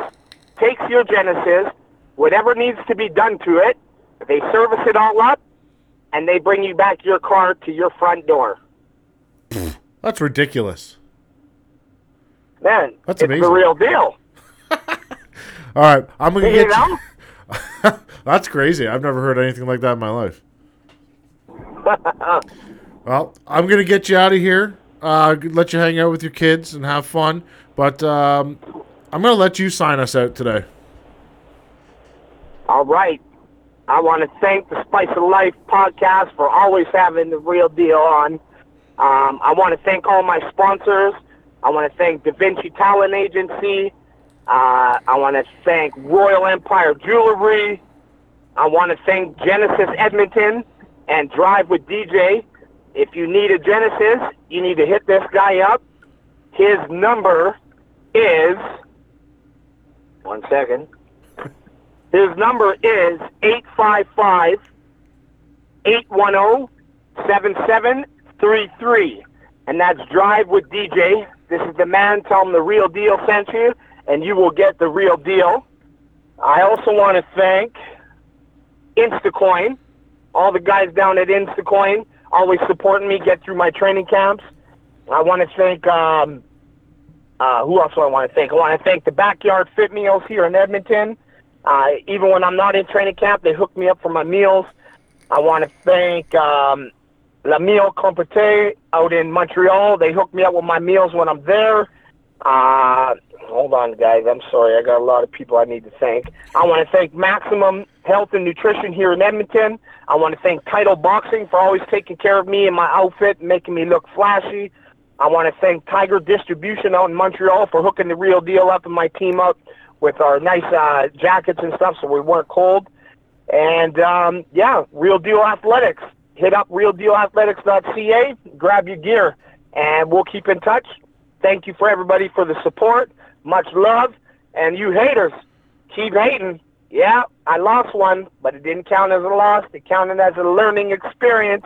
takes your Genesis, whatever needs to be done to it. They service it all up, and they bring you back your car to your front door. That's ridiculous. Man, That's it's amazing. the real deal. All right, I'm gonna You get know? you. That's crazy. I've never heard anything like that in my life. well, I'm gonna get you out of here. Uh, let you hang out with your kids and have fun. But um, I'm gonna let you sign us out today. All right. I want to thank the Spice of Life podcast for always having the real deal on. Um, I want to thank all my sponsors. I want to thank Da Vinci Talent Agency. Uh, I want to thank Royal Empire Jewelry. I want to thank Genesis Edmonton and Drive with DJ. If you need a Genesis, you need to hit this guy up. His number is one second. His number is 855 810 7733. And that's Drive with DJ. This is the man. Tell him the real deal sent you, and you will get the real deal. I also want to thank Instacoin, all the guys down at Instacoin, always supporting me get through my training camps. I want to thank um, uh, who else do I want to thank? I want to thank the Backyard Fit Meals here in Edmonton. Uh, even when I'm not in training camp, they hook me up for my meals. I want to thank um, La Meal Comporte out in Montreal. They hook me up with my meals when I'm there. Uh, hold on, guys. I'm sorry. I got a lot of people I need to thank. I want to thank Maximum Health and Nutrition here in Edmonton. I want to thank Title Boxing for always taking care of me and my outfit, making me look flashy. I want to thank Tiger Distribution out in Montreal for hooking the real deal up and my team up with our nice uh, jackets and stuff so we weren't cold. And um, yeah, Real Deal Athletics. Hit up realdealathletics.ca, grab your gear, and we'll keep in touch. Thank you for everybody for the support. Much love. And you haters, keep hating. Yeah, I lost one, but it didn't count as a loss. It counted as a learning experience.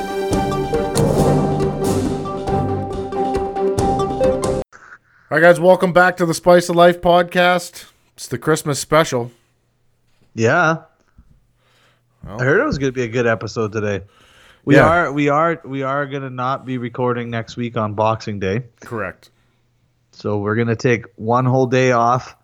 All right, guys, welcome back to the Spice of Life podcast. It's the Christmas special. Yeah. I heard it was going to be a good episode today. We Yeah. are we are we are going to not be recording next week on Boxing Day. Correct. So we're going to take one whole day off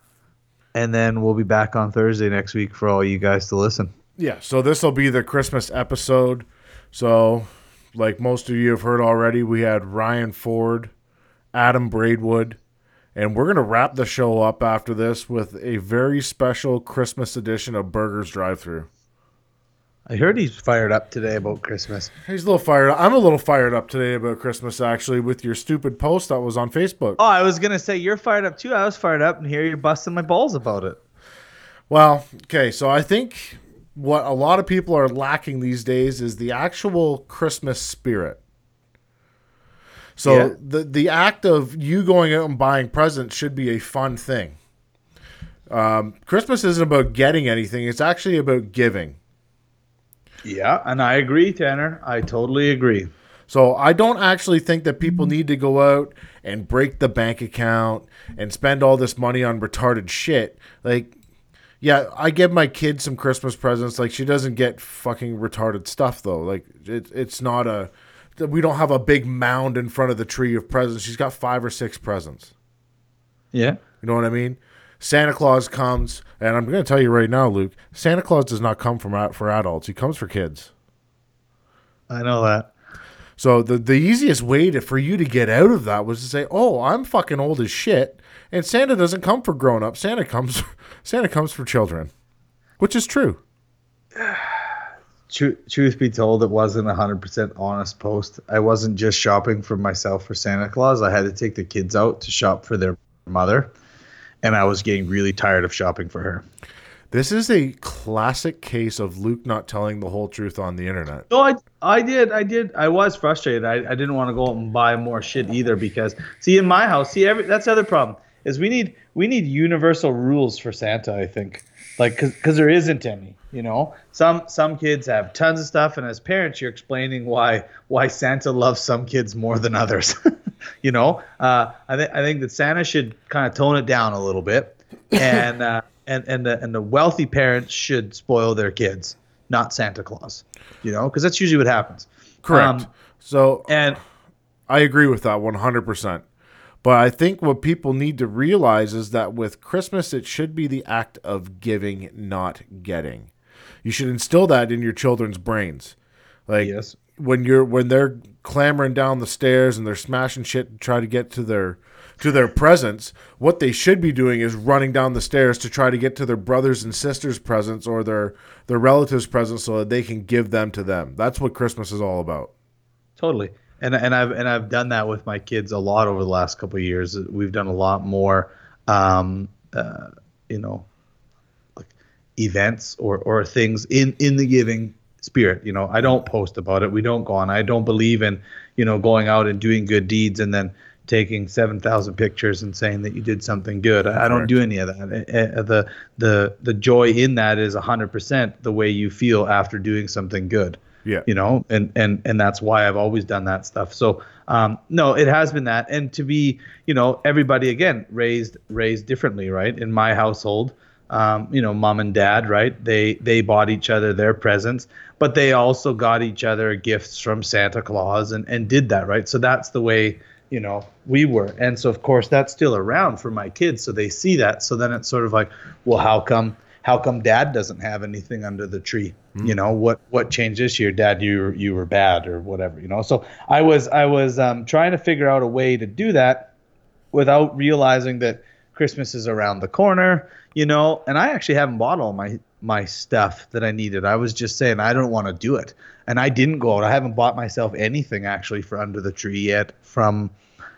and then we'll be back on Thursday next week for all you guys to listen. Yeah, so this will be the Christmas episode. So, like most of you have heard already, we had Ryan Ford, Adam Braidwood, and we're going to wrap the show up after this with a very special Christmas edition of Burgers Drive Thru. I heard he's fired up today about Christmas. He's a little fired up. I'm a little fired up today about Christmas, actually, with your stupid post that was on Facebook. Oh, I was gonna say you're fired up too. I was fired up, and here you're busting my balls about it. Well, okay, so I think what a lot of people are lacking these days is the actual Christmas spirit. So Yeah. the the act of you going out and buying presents should be a fun thing. Um, Christmas isn't about getting anything; it's actually about giving. Yeah, and I agree, Tanner. I totally agree. So I don't actually think that people need to go out and break the bank account and spend all this money on retarded shit. Like, yeah, I give my kid some Christmas presents. Like, she doesn't get fucking retarded stuff though. Like, it, it's not a. We don't have a big mound in front of the tree of presents. She's got five or six presents. Yeah. You know what I mean? Santa Claus comes, and I'm going to tell you right now, Luke. Santa Claus does not come from for adults. He comes for kids. I know that. So the the easiest way to for you to get out of that was to say, "Oh, I'm fucking old as shit, and Santa doesn't come for grown ups. Santa comes Santa comes for children," which is true. Tru- truth be told, it wasn't a hundred percent honest post. I wasn't just shopping for myself for Santa Claus. I had to take the kids out to shop for their mother, and I was getting really tired of shopping for her. This is a classic case of Luke not telling the whole truth on the internet. No, I, I did, I did. I was frustrated. I, I didn't want to go out and buy more shit either because see, in my house, see, every that's the other problem is we need we need universal rules for Santa. I think, like, because there isn't any. You know, some some kids have tons of stuff, and as parents, you're explaining why why Santa loves some kids more than others. you know, uh, I think I think that Santa should kind of tone it down a little bit, and uh, and and the and the wealthy parents should spoil their kids, not Santa Claus. You know, because that's usually what happens. Correct. Um, so and I agree with that 100%. But I think what people need to realize is that with Christmas, it should be the act of giving, not getting. You should instill that in your children's brains. Like Yes. when you're when they're clambering down the stairs and they're smashing shit to try to get to their to their presents, what they should be doing is running down the stairs to try to get to their brothers and sisters' presents or their their relatives' presents so that they can give them to them. That's what Christmas is all about. Totally. And and I've and I've done that with my kids a lot over the last couple of years. We've done a lot more, um, uh, you know, like events or or things in in the giving spirit. You know, I don't post about it. We don't go on. I don't believe in you know going out and doing good deeds and then taking seven thousand pictures and saying that you did something good. I, I don't do any of that. Uh, uh, The the the joy in that is hundred percent the way you feel after doing something good Yeah. you know and and and that's why i've always done that stuff. So um no it has been that. And to be you know everybody again raised raised differently right? In my household um you know mom and dad right? They they bought each other their presents but they also got each other gifts from santa claus and and did that right? So that's the way you know we were. And so of course that's still around for my kids so they see that. So then it's sort of like well how come how come dad doesn't have anything under the tree? You know what what changed this year? Dad you were, you were bad or whatever you know? So i was i was um, trying to figure out a way to do that without realizing that christmas is around the corner you know? And i actually haven't bought all my my stuff that i needed. I was just saying i don't want to do it. And i didn't go out. I haven't bought myself anything actually for under the tree yet from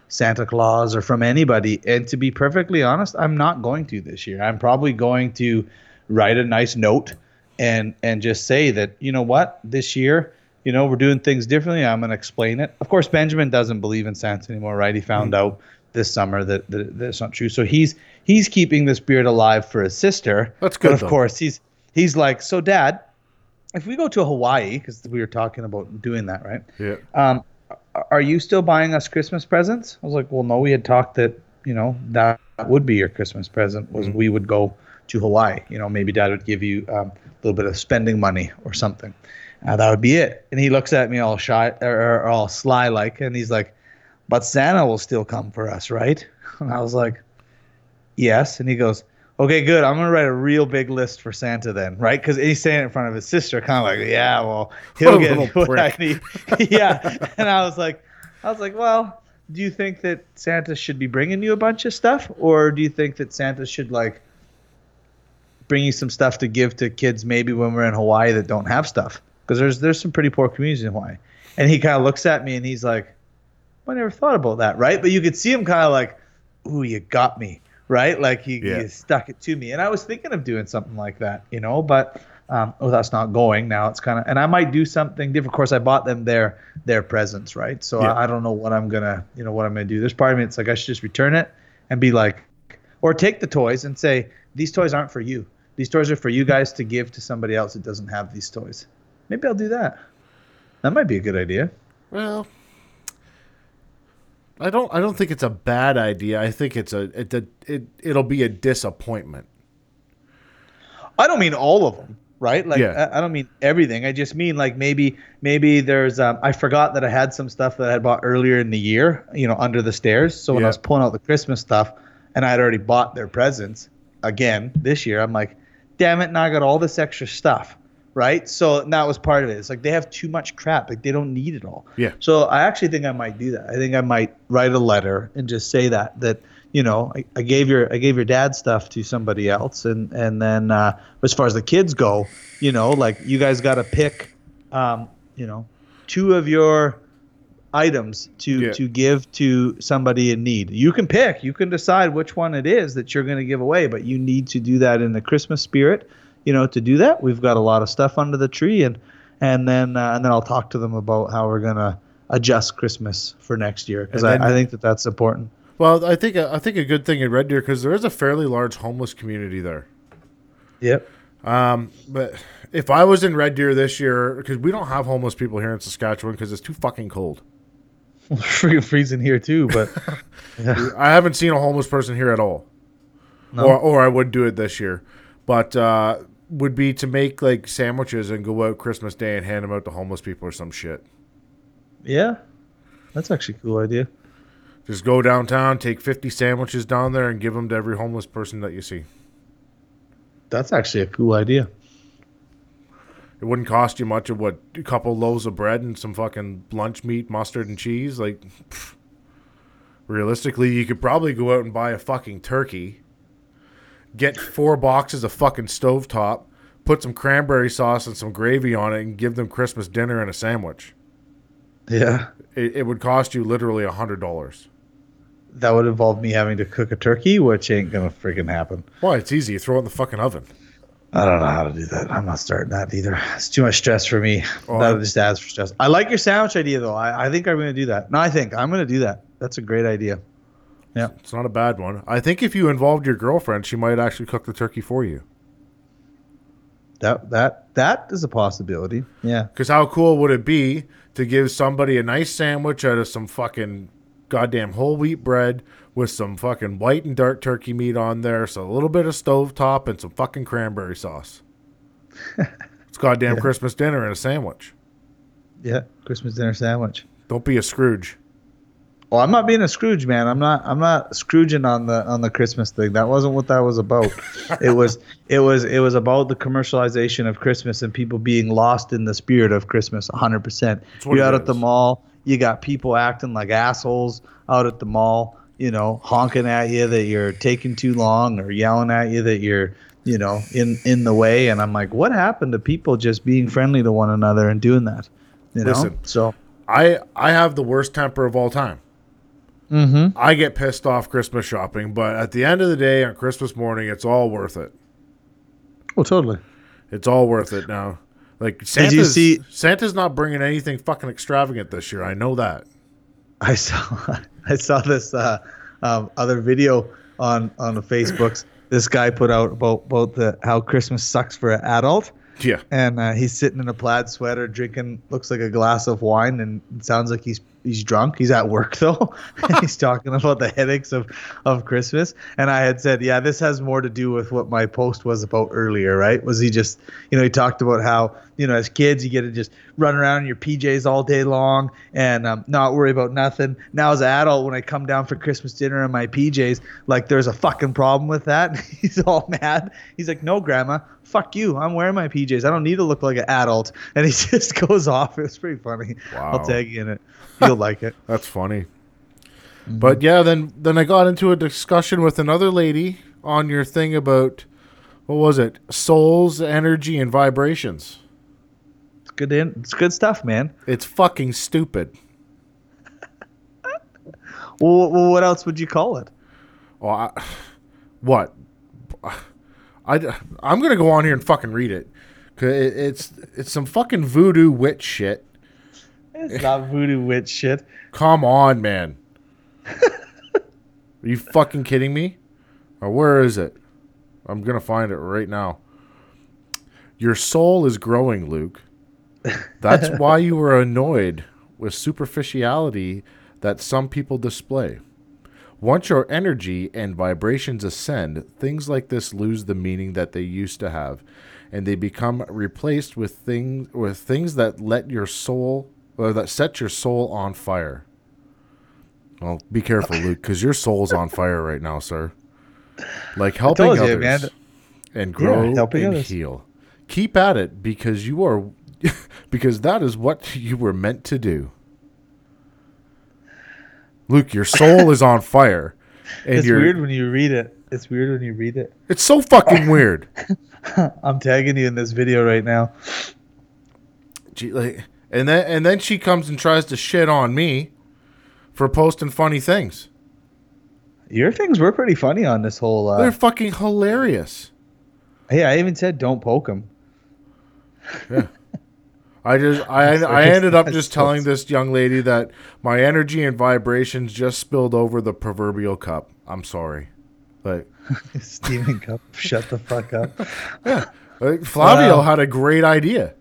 Santa Claus or from anybody. And to be perfectly honest, I'm not going to this year. I'm probably going to write a nice note and and just say that you know what this year you know we're doing things differently. I'm going to explain it. Of course, Benjamin doesn't believe in Santa anymore, right? He found out this summer that, that that's not true. So he's he's keeping the spirit alive for his sister. That's good, But of though. course, he's he's like, so Dad, if we go to Hawaii, because we were talking about doing that, right? Yeah. um, are you still buying us Christmas presents? I was like, well, no, we had talked that, you know, that would be your Christmas present was we would go to Hawaii. You know, maybe dad would give you um, a little bit of spending money or something. Uh, that would be it. And he looks at me all shy or, or all sly like, and he's like, but Santa will still come for us, right? And I was like, yes. And he goes, okay, good. I'm gonna write a real big list for Santa then, right? Because he's saying it in front of his sister, kind of like, yeah, well, he'll What get little what I need. yeah, and I was like, I was like, well, do you think that Santa should be bringing you a bunch of stuff, or do you think that Santa should like bring you some stuff to give to kids maybe when we're in Hawaii that don't have stuff? Because there's there's some pretty poor communities in Hawaii. And he kind of looks at me and he's like, I never thought about that, right? But you could see him kind of like, ooh, you got me, right? Like he, Yeah. he stuck it to me. And I was thinking of doing something like that, you know, but um, oh, that's not going now. It's kind of, and I might do something different. Of course, I bought them their their presents, right? So Yeah. I, I don't know what I'm gonna, you know, what I'm gonna do. There's part of me it's like I should just return it and be like, or take the toys and say these toys aren't for you. These toys are for you guys to give to somebody else that doesn't have these toys. Maybe I'll do that. That might be a good idea. Well, I don't. I don't think it's a bad idea. I think it's a. It, it, it it'll be a disappointment. I don't mean all of them, right? Like Yeah. I, I don't mean everything. I just mean like maybe maybe there's um, I forgot that I had some stuff that I had bought earlier in the year, you know, under the stairs. So when Yeah. I was pulling out the Christmas stuff and I had already bought their presents again this year, I'm like, damn it, now I got all this extra stuff. Right. So that was part of it. It's like they have too much crap. Like they don't need it all. Yeah. So I actually think I might do that. I think I might write a letter and just say that that you know I, I gave your I gave your dad stuff to somebody else, and and then uh, as far as the kids go, you know, like you guys got to pick, um, you know, two of your items to Yeah. to give to somebody in need. You can pick. You can decide which one it is that you're going to give away, but you need to do that in the Christmas spirit. You know, to do that, we've got a lot of stuff under the tree, and and then uh, and then I'll talk to them about how we're gonna adjust Christmas for next year because I, I think that that's important. Well, I think I think a good thing in Red Deer because there is a fairly large homeless community there. Yep. Um, but if I was in Red Deer this year, because we don't have homeless people here in Saskatchewan because it's too fucking cold. Freaking freezing here too, but I haven't seen a homeless person here at all. Or, or I would do it this year, but uh, would be to make like sandwiches and go out Christmas Day and hand them out to homeless people or some shit. yeah, that's actually a cool idea. Just go downtown, take fifty sandwiches down there, and give them to every homeless person that you see. That's actually a cool idea. It wouldn't cost you much of what a couple loaves of bread and some fucking lunch meat, mustard and cheese. Like, pff. realistically, you could probably go out and buy a fucking turkey, get four boxes of fucking stovetop, put some cranberry sauce and some gravy on it, and give them Christmas dinner and a sandwich. Yeah, It, it would cost you literally a hundred dollars. that would involve me having to cook a turkey, which ain't gonna freaking happen. Why? It's easy. You throw it in the fucking oven. I don't know how to do that. I'm not starting that either. It's too much stress for me. Oh, that just adds for stress. I like your sandwich idea though. I, I think I'm gonna do that. No, I think I'm gonna do that. That's a great idea. Yeah. It's not a bad one. I think if you involved your girlfriend, she might actually cook the turkey for you. That that that is a possibility. Yeah. Because how cool would it be to give somebody a nice sandwich out of some fucking goddamn whole wheat bread with some fucking white and dark turkey meat on there, so a little bit of stovetop and some fucking cranberry sauce. it's goddamn Christmas dinner and a sandwich. Yeah. Christmas dinner sandwich. Don't be a Scrooge. Well, I'm not being a Scrooge, man. I'm not. I'm not Scrooging on the on the Christmas thing. That wasn't what that was about. it was. It was. It was about the commercialization of Christmas and people being lost in the spirit of Christmas. 100. percent You're out at the mall. You got people acting like assholes out at the mall. You know, honking at you that you're taking too long, or yelling at you that you're, you know, in in the way. And I'm like, what happened to people just being friendly to one another and doing that? You know. Listen. So. I I have the worst temper of all time. Mm-hmm. I get pissed off Christmas shopping, but at the end of the day, on Christmas morning, it's all worth it. Well, totally. It's all worth it now. Like Santa's, you see- Santa's not bringing anything fucking extravagant this year. I know that. I saw I saw this uh, um, other video on on the Facebooks. This guy put out about about the how Christmas sucks for an adult, Yeah. and uh, he's sitting in a plaid sweater, drinking looks like a glass of wine, and it sounds like he's he's drunk. He's at work though. he's talking about the headaches of of Christmas. And I had said, yeah, this has more to do with what my post was about earlier, right? Was he just, you know, he talked about how you know, as kids, you get to just run around in your PJs all day long and um, not worry about nothing. Now, as an adult, when I come down for Christmas dinner in my PJs, like there's a fucking problem with that. He's all mad. He's like, no, grandma, fuck you. I'm wearing my PJs. I don't need to look like an adult. And he just goes off. It was pretty funny. Wow. I'll tag you in it. You'll like it. That's funny. But yeah, then then I got into a discussion with another lady on your thing about what was it? Souls, energy, and vibrations. It's good. In, it's good stuff, man. It's fucking stupid. Well, well, what else would you call it? Oh, I, what? I I'm gonna go on here and fucking read it. 'Cause it, it's it's some fucking voodoo witch shit. It's not voodoo witch shit. Come on, man. Are you fucking kidding me? Or where is it? I'm gonna find it right now. Your soul is growing, Luke. That's why you were annoyed with superficiality that some people display. Once your energy and vibrations ascend, things like this lose the meaning that they used to have, and they become replaced with things with things that let your soul or that set your soul on fire. Well, be careful, Luke, because your soul's on fire right now, sir. Like helping you, others man. and grow helping and others. heal. Keep at it because you are because that is what you were meant to do. Luke, your soul is on fire. And It's you're, weird when you read it. It's weird when you read it. It's so fucking weird. I'm tagging you in this video right now. Gee, like, and then and then she comes and tries to shit on me for posting funny things. Your things were pretty funny on this whole. They're Uh, fucking hilarious. hey, I even said don't poke him. I just I I ended up just telling this young lady that my energy and vibrations just spilled over the proverbial cup. I'm sorry. Like, Steaming cup. Shut the fuck up. like Flavio Wow. Um, had a great idea.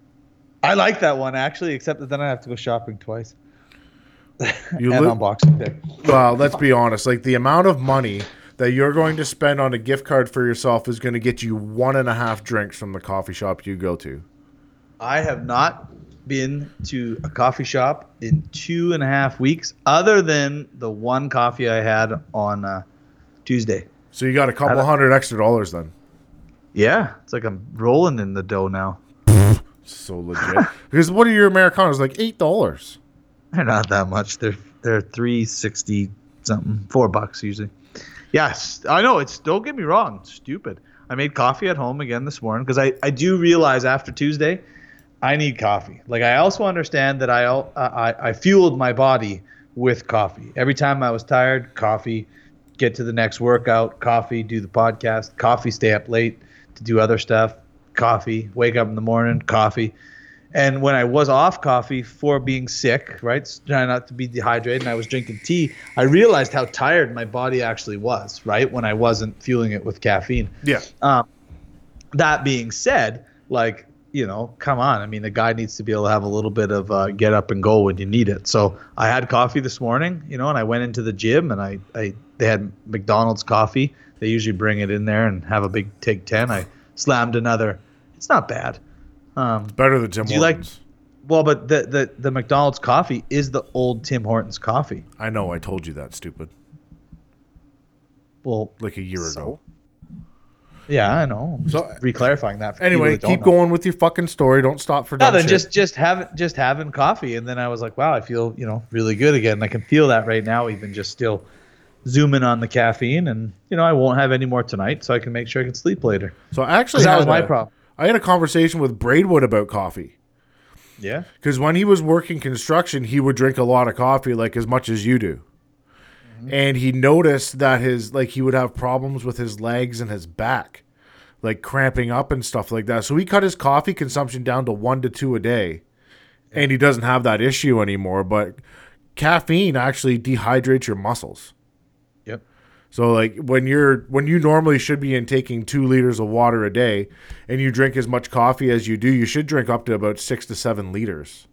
I like that one actually, except that then I have to go shopping twice. You and li- on Boxing Day. Well, let's be honest. Like the amount of money that you're going to spend on a gift card for yourself is going to get you one and a half drinks from the coffee shop you go to. I have not been to a coffee shop in two and a half weeks, other than the one coffee I had on uh, Tuesday. So you got a couple hundred extra dollars then. Yeah, it's like I'm rolling in the dough now. So legit. because what are your Americanos? Like eight dollars. They're not that much. They're they're three sixty something, four bucks usually. Yes, I know. It's don't get me wrong. Stupid. I made coffee at home again this morning because I I do realize after Tuesday, I need coffee. Like I also understand that I I I fueled my body with coffee. Every time I was tired, coffee. Get to the next workout, coffee. Do the podcast, coffee. Stay up late to do other stuff, coffee. Wake up in the morning, coffee. And when I was off coffee for being sick, right, trying not to be dehydrated, and I was drinking tea, I realized how tired my body actually was, right, when I wasn't fueling it with caffeine. Yeah. Um, that being said, like, you know, come on. I mean, the guy needs to be able to have a little bit of uh, get up and go when you need it. So I had coffee this morning, you know, and I went into the gym and I, I they had McDonald's coffee. They usually bring it in there and have a big take 10. I slammed another. It's not bad. Um, Better than Tim Do you like- Hortons. well, but the, the the McDonald's coffee is the old Tim Hortons coffee. I know. I told you that. Stupid. Well, Like a year So? ago. Yeah, I know. So- just re-clarifying that. For Anyway, keep know. going with your fucking story. Don't stop for No, then shit. just just having just having coffee, and then I was like, wow, I feel you know really good again. I can feel that right now, even just still zooming on the caffeine, and you know I won't have any more tonight, so I can make sure I can sleep later. So I actually that was my a- problem. I had a conversation with Braidwood about coffee Yeah. because when he was working construction, he would drink a lot of coffee, like as much as you do. Mm-hmm. And he noticed that his like he would have problems with his legs and his back, like cramping up and stuff like that. So he cut his coffee consumption down to one to two a day, and he doesn't have that issue anymore. But caffeine actually dehydrates your muscles. Yep. So like when you're when you normally should be intaking two liters of water a day, and you drink as much coffee as you do, you should drink up to about six to seven liters.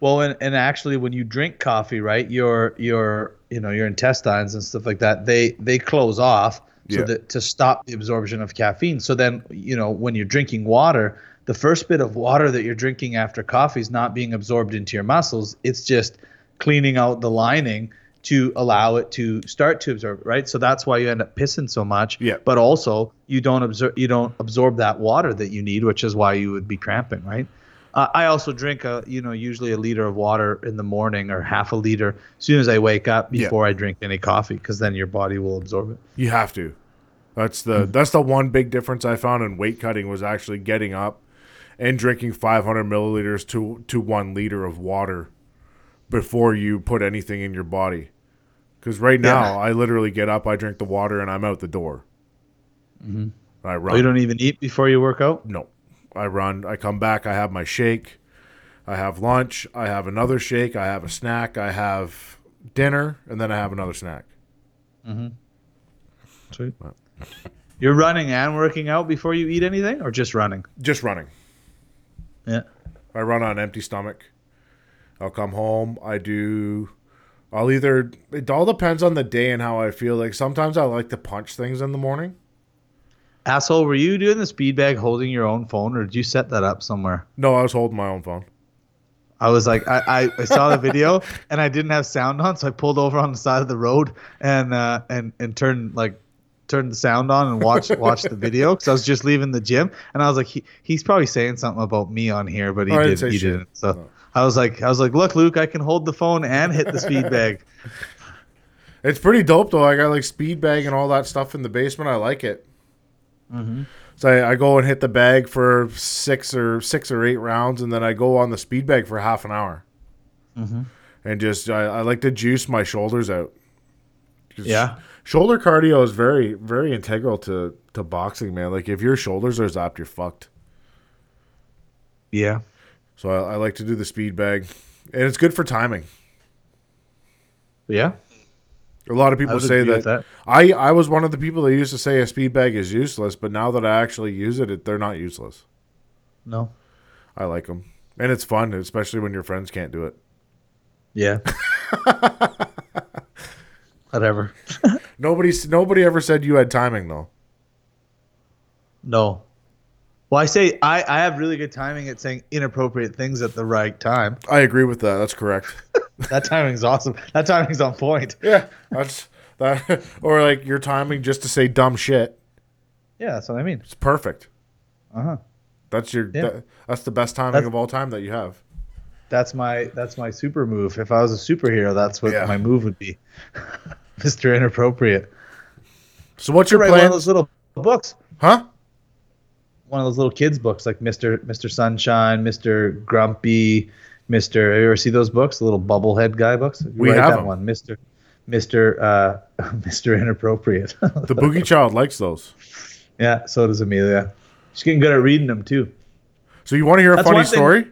Well, and, and actually, when you drink coffee, right, your your you know your intestines and stuff like that, they they close off so Yeah. that to stop the absorption of caffeine. So then, you know, when you're drinking water, the first bit of water that you're drinking after coffee is not being absorbed into your muscles. It's just cleaning out the lining to allow it to start to absorb, right? So that's why you end up pissing so much. Yeah. But also, you don't absorb you don't absorb that water that you need, which is why you would be cramping, right? Uh, I also drink a, you know, usually a liter of water in the morning or half a liter as soon as I wake up Yeah. before I drink any coffee, because then your body will absorb it. You have to. That's the that's the one big difference I found in weight cutting was actually getting up and drinking 500 milliliters to to one liter of water before you put anything in your body. Because right now I literally get up, I drink the water, and I'm out the door. Mm-hmm. I run. Oh, you don't even eat before you work out? No. I run. I come back. I have my shake. I have lunch. I have another shake. I have a snack. I have dinner, and then I have another snack. Mm-hmm. Sweet. You're running and working out before you eat anything, or just running? Just running. Yeah. I run on an empty stomach. I'll come home. I do. I'll either. It all depends on the day and how I feel. Like sometimes I like to punch things in the morning. Asshole, were you doing the speed bag holding your own phone, or did you set that up somewhere? No, I was holding my own phone. I was like, I, I, I saw the video and I didn't have sound on, so I pulled over on the side of the road and uh, and and turned like turned the sound on and watched watched the video because I was just leaving the gym and I was like, he, he's probably saying something about me on here, but he I didn't didn't. He shit. didn't. So I was like, I was like, look, Luke, I can hold the phone and hit the speed bag. It's pretty dope though. I got like speed bag and all that stuff in the basement. I like it. Mm-hmm. So I, I go and hit the bag for six or six or eight rounds, and then I go on the speed bag for half an hour, Mm-hmm. and just I, I like to juice my shoulders out. Yeah. shoulder cardio is very very integral to to boxing, man. Like if your shoulders are zapped, you're fucked. Yeah. So I, I like to do the speed bag, and it's good for timing. Yeah. A lot of people say that, that. I I was one of the people that used to say a speed bag is useless, but now that I actually use it, it they're not useless. No. I like them, and it's fun, especially when your friends can't do it. Yeah. Whatever. Nobody's nobody ever said you had timing though. No. Well, I say I, I have really good timing at saying inappropriate things at the right time. I agree with that. That's correct. That timing's awesome. That timing's on point. yeah, that's that. Or like your timing just to say dumb shit. Yeah, that's what I mean. It's perfect. Uh huh. That's your. Yeah. that- that's the best timing That's- of all time that you have. That's my that's my super move. If I was a superhero, that's what Yeah. my move would be. Mr. Inappropriate. So what's your write one of those little books. Huh? One of those little kids books like Mr. Mr. Sunshine, Mr. Grumpy, Mr. Have you ever see those books? The little bubblehead guy books? You We have that them. one, Mr. Mr. Uh, Mr. Inappropriate. The Boogie Child likes those. yeah, so does Amelia. She's getting good at reading them too. So you want to hear a That's funny story?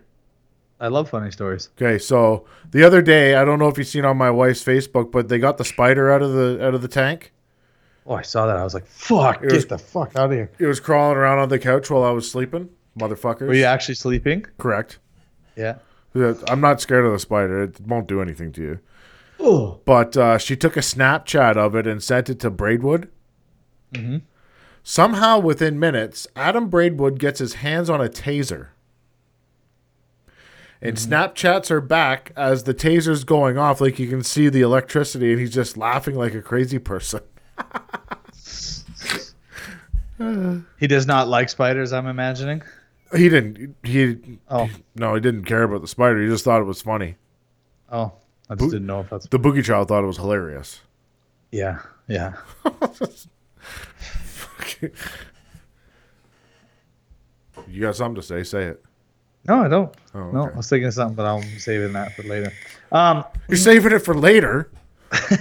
I love funny stories. Okay, so the other day, I don't know if you've seen on my wife's Facebook, but they got the spider out of the out of the tank. Oh, I saw that. I was like, "Fuck, It get was- the fuck out of here." It was crawling around on the couch while I was sleeping. Motherfuckers. Were you actually sleeping? Correct. Yeah. I'm not scared of the spider. It won't do anything to you. Oh. But uh, she took a Snapchat of it and sent it to Braidwood. Mhm. Somehow, within minutes, Adam Braidwood gets his hands on a taser. And Snapchats are back as the taser's going off. Like you can see the electricity, and he's just laughing like a crazy person. He does not like spiders. I'm imagining. He didn't. He Oh. no, he didn't care about the spider. He just thought it was funny. Oh, I just Boo- didn't know if that's. The Boogie Child thought it was hilarious. Yeah, yeah. You got something to say? Say it. No, I don't. Oh, No. I was thinking of something, but I'm saving that for later. Um, You're saving it for later.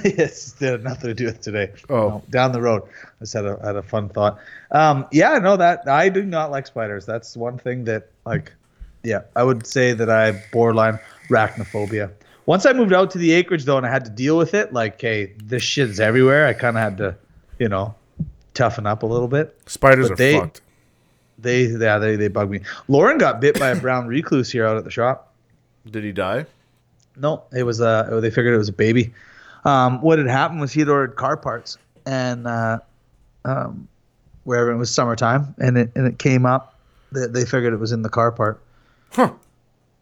It's it had nothing to do with today. Oh. No, down the road. I just had a had a fun thought. Um, yeah, no, that I do not like spiders. That's one thing that like, yeah, I would say that I have borderline arachnophobia. Once I moved out to the acreage though, and I had to deal with it, like, hey, this shit's everywhere. I kind of had to, you know, toughen up a little bit. Spiders But are they- fucked. They, yeah, they, they bug me. Lauren got bit by a brown recluse here out at the shop. Did he die? No, it was uh they figured it was a baby. Um, what had happened was he had ordered car parts and uh, um, wherever it was summertime and it and it came up that they figured it was in the car part. Huh.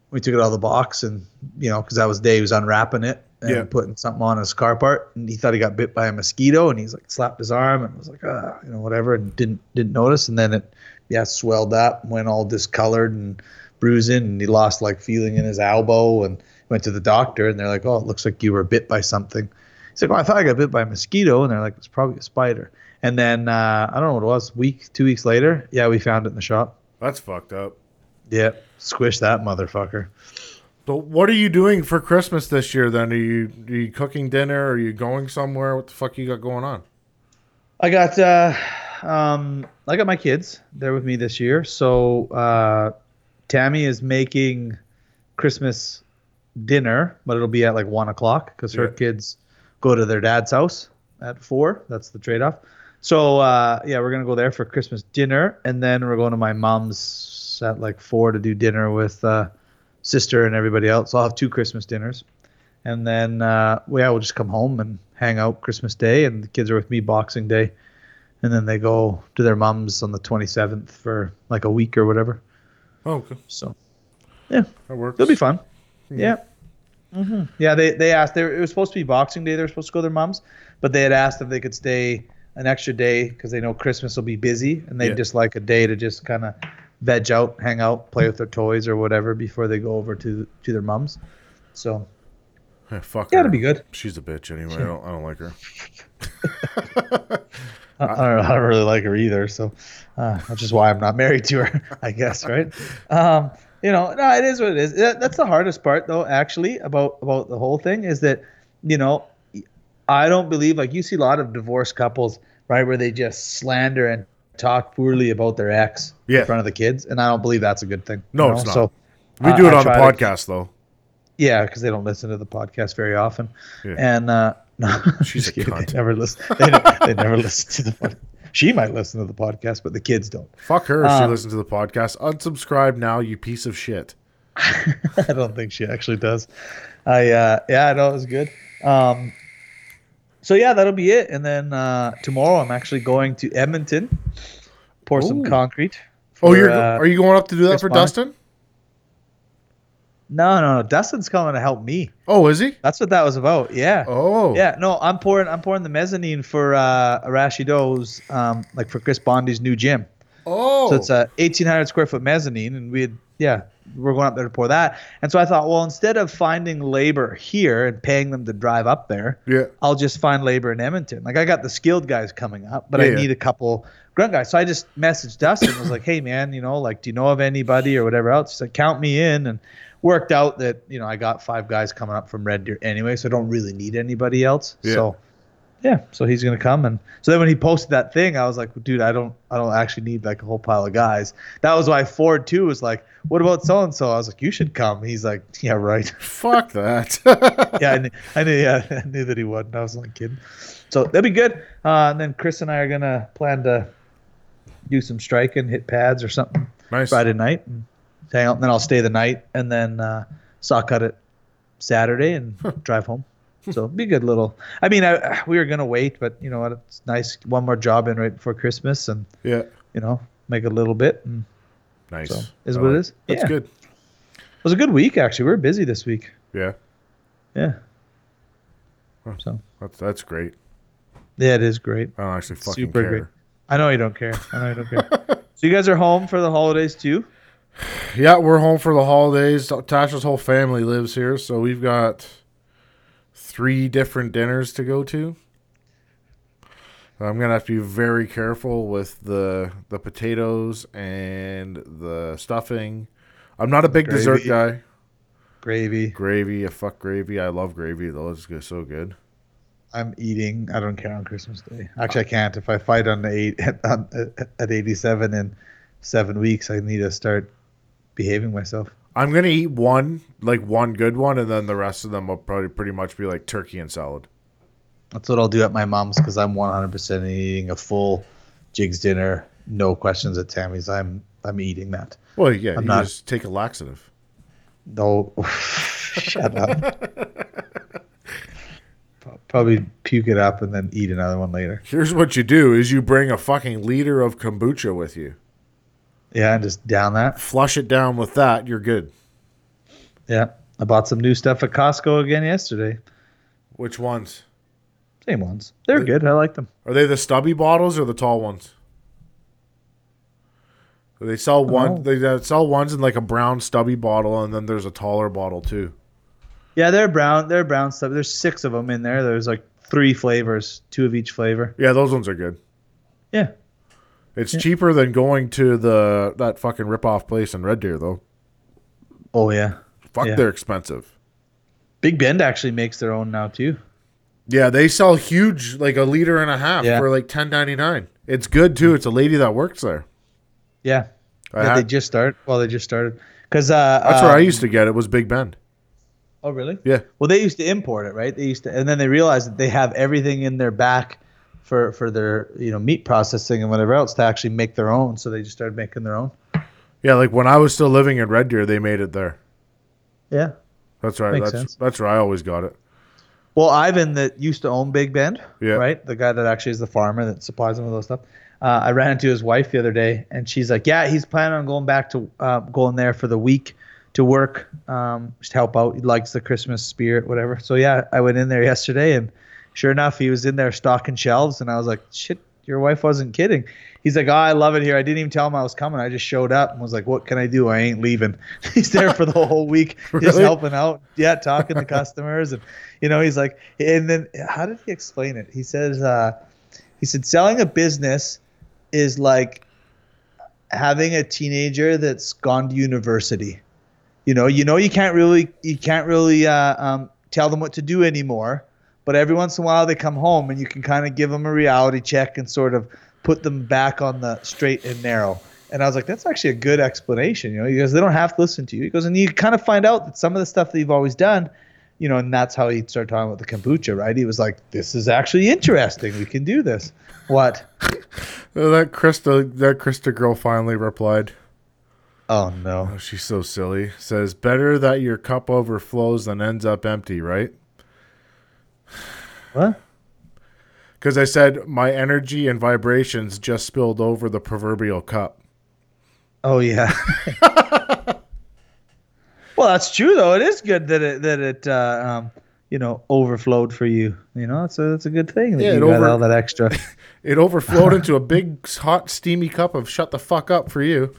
We took it out of the box and you know because that was Dave was unwrapping it and Yeah. putting something on his car part and he thought he got bit by a mosquito and he's like slapped his arm and was like ah you know whatever and didn't didn't notice and then it yeah swelled up went all discolored and bruising and he lost like feeling in his elbow and went to the doctor and they're like oh it looks like you were bit by something he's like oh I thought I got bit by a mosquito and they're like it's probably a spider and then uh, I don't know what it was week two weeks later yeah we found it in the shop That's fucked up. yeah squish that motherfucker So what are you doing for Christmas this year then? Are you are you cooking dinner? Are you going somewhere? What the fuck you got going on? I got uh um I got my kids. They're with me this year. So uh Tammy is making Christmas dinner, but it'll be at like one o'clock because her Yeah. kids go to their dad's house at four. That's the trade off. So uh yeah, we're gonna go there for Christmas dinner and then we're going to my mom's at like four to do dinner with uh sister and everybody else. So I'll have two Christmas dinners. And then uh yeah, we'll just come home and hang out Christmas Day and the kids are with me Boxing Day and then they go to their mom's on the 27th for like a week or whatever. Oh, okay. So, yeah, that works. it'll be fun. Yeah. hmm Yeah, they, they asked, they were, it was supposed to be Boxing Day. They were supposed to go to their mom's, but they had asked if they could stay an extra day because they know Christmas will be busy and they'd Yeah. just like a day to just kind of veg out, hang out, play with their toys or whatever before they go over to to their mom's. So, Eh, fuck yeah, her. it'll be good. She's a bitch anyway. I don't I don't like her. I, I don't, I don't really like her either, so uh, which is why I'm not married to her, I guess, right? Um, you know, no, it is what it is. That- That's the hardest part, though. Actually, about about the whole thing is that, you know, I don't believe like you see a lot of divorced couples, right, where they just slander and talk poorly about their ex Yeah. in front of the kids, and I don't believe that's a good thing. No, you it's not. So We do it I on the try to- podcast though. yeah, because they don't listen to the podcast very often, Yeah. and uh, no, She's a kidding. cunt. They never listen. They, they never listen to the. Pod- she might listen to the podcast, but the kids don't. Fuck her if she Um, listens to the podcast. Unsubscribe now, you piece of shit. I don't think she actually does. I uh, yeah, I know it was good. Um, so yeah, that'll be it. And then uh, tomorrow, I'm actually going to Edmonton, pour some Ooh. concrete. Oh, you're uh, are you going up to do that for. Dustin? No, no, no. Dustin's coming to help me. Oh, is he? That's what that was about. Yeah. Oh. Yeah, no, I'm pouring. I'm pouring the mezzanine for uh, Rashido's, um, like for Chris Bondi's new gym. Oh. So it's a 1,800 square foot mezzanine, and we had, yeah, we're going up there to pour that. And so I thought, well, instead of finding labor here and paying them to drive up there, Yeah. I'll just find labor in Edmonton. Like I got the skilled guys coming up, but Yeah, I yeah. need a couple grunt guys. So I just messaged Dustin, and was like, hey man, you know, like, do you know of anybody or whatever else? He's like, count me in, and worked out that you know I got five guys coming up from Red Deer anyway, so I don't really need anybody else. Yeah. So yeah, so he's gonna come, and so then when he posted that thing, I was like, dude, I don't, I don't actually need like a whole pile of guys. That was why Ford too was like, what about so and so? I was like, you should come. He's like, yeah, right. Fuck that. yeah, I knew, I knew, yeah, I knew that he wouldn't. I was only kidding. So that'd be good. Uh, and then Chris and I are gonna plan to do some striking, hit pads or something nice. Friday night, and hang out. And then I'll stay the night, and then uh, saw cut it Saturday and drive home. So be a good little. I mean, I, we were gonna wait, but you know what? It's nice. One more job in right before Christmas, and Yeah. you know, make a little bit. And Nice. So, is I what it is. That's Yeah. good. it was a good week actually. We were busy this week. Yeah. Yeah. Huh. So That's that's great. yeah, it is great. I don't actually fucking Super care. great. I know you don't care. I know you don't care. so you guys are home for the holidays too? Yeah, we're home for the holidays. Tasha's whole family lives here, so we've got three different dinners to go to. I'm gonna have to be very careful with the the potatoes and the stuffing. I'm not a big dessert guy. Gravy. Gravy, I fuck gravy. I love gravy though. It's so good. I'm eating. I don't care on Christmas Day. Actually, I can't. If I fight on the eight on, at 87 in seven weeks, I need to start behaving myself. I'm gonna eat one, like one good one, and then the rest of them will probably pretty much be like turkey and salad. That's what I'll do at my mom's because I'm 100% eating a full Jiggs dinner, no questions at Tammy's. I'm I'm eating that. Well, yeah, I'm you not- just take a laxative. No, Shut up. Probably puke it up and then eat another one later. Here's what you do: is you bring a fucking liter of kombucha with you. Yeah, and just down that. Flush it down with that. You're good. Yeah. I bought some new stuff at Costco again yesterday. Which ones? Same ones. They're good. I like them. Are they the stubby bottles or the tall ones? They sell one. know. They sell ones in like a brown stubby bottle, and then there's a taller bottle too. Yeah, they're brown. They're brown stuff. There's six of them in there. There's like three flavors, two of each flavor. Yeah, those ones are good. Yeah. It's cheaper than going to the that fucking rip off place in Red Deer though. Oh yeah. Fuck, Yeah. they're expensive. Big Bend actually makes their own now too. Yeah, they sell huge, like a liter and a half Yeah. for like ten ninety nine. It's good too. It's a lady that works there. Yeah. Yeah they just start. Well, they just started because uh, That's where I um, used to get it. Was Big Bend. Oh really? Yeah. Well, they used to import it, right? They used to, and then they realized that they have everything in their back for for their you know meat processing and whatever else to actually make their own. So they just started making their own. Yeah, like when I was still living in Red Deer, they made it there. Yeah. That's right. Makes that's sense. that's where I always got it. Well, Ivan that used to own Big Bend, Yeah. right? The guy that actually is the farmer that supplies them with those stuff. Uh, I ran into his wife the other day, and she's like, "Yeah, he's planning on going back to uh, going there for the week to work, um, just help out. He likes the Christmas spirit, whatever." So yeah, I went in there yesterday, and sure enough, he was in there stocking shelves, and I was like, "Shit, your wife wasn't kidding." He's like, "Oh, I love it here. I didn't even tell him I was coming. I just showed up and was like, what can I do? I ain't leaving." he's there for the whole week, just helping out, yeah, talking to customers, and you know, he's like, and then how did he explain it? He says, uh, he said, selling a business is like having a teenager that's gone to university. You know, you know, you can't really, you can't really uh, um, tell them what to do anymore. But every once in a while, they come home and you can kind of give them a reality check and sort of put them back on the straight and narrow. And I was like, that's actually a good explanation. You know, because they don't have to listen to you. He goes, and you kind of find out that some of the stuff that you've always done, you know, and that's how he started talking about the kombucha, right? He was like, this is actually interesting. We can do this. What? That Krista, that Krista girl finally replied. Oh no. Oh, she's so silly. Says better that your cup overflows than ends up empty, right? What? Because I said my energy and vibrations just spilled over the proverbial cup. Oh yeah. well, that's true though. It is good that it that it uh, um, you know overflowed for you. You know, it's a that's a good thing that Yeah, you got over- all that extra. It overflowed into a big, hot, steamy cup of shut the fuck up for you.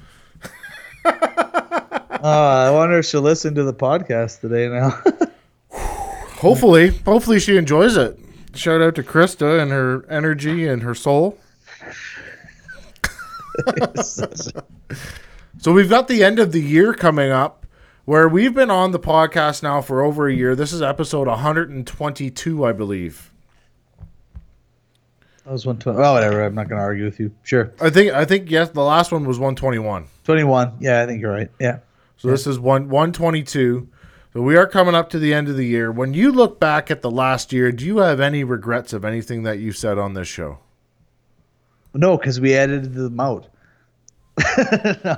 Oh, I wonder if she'll listen to the podcast today now. Hopefully, hopefully she enjoys it. Shout out to Krista and her energy and her soul. So we've got the end of the year coming up where we've been on the podcast now for over a year. This is episode 122, I believe. that was one twenty. Oh, whatever. I'm not going to argue with you. Sure. I think I think yes, the last one was 121. Twenty one. Yeah, I think you're right. Yeah. So this is one 122. So we are coming up to the end of the year. When you look back at the last year, do you have any regrets of anything that you said on this show? No, because we edited them out. no,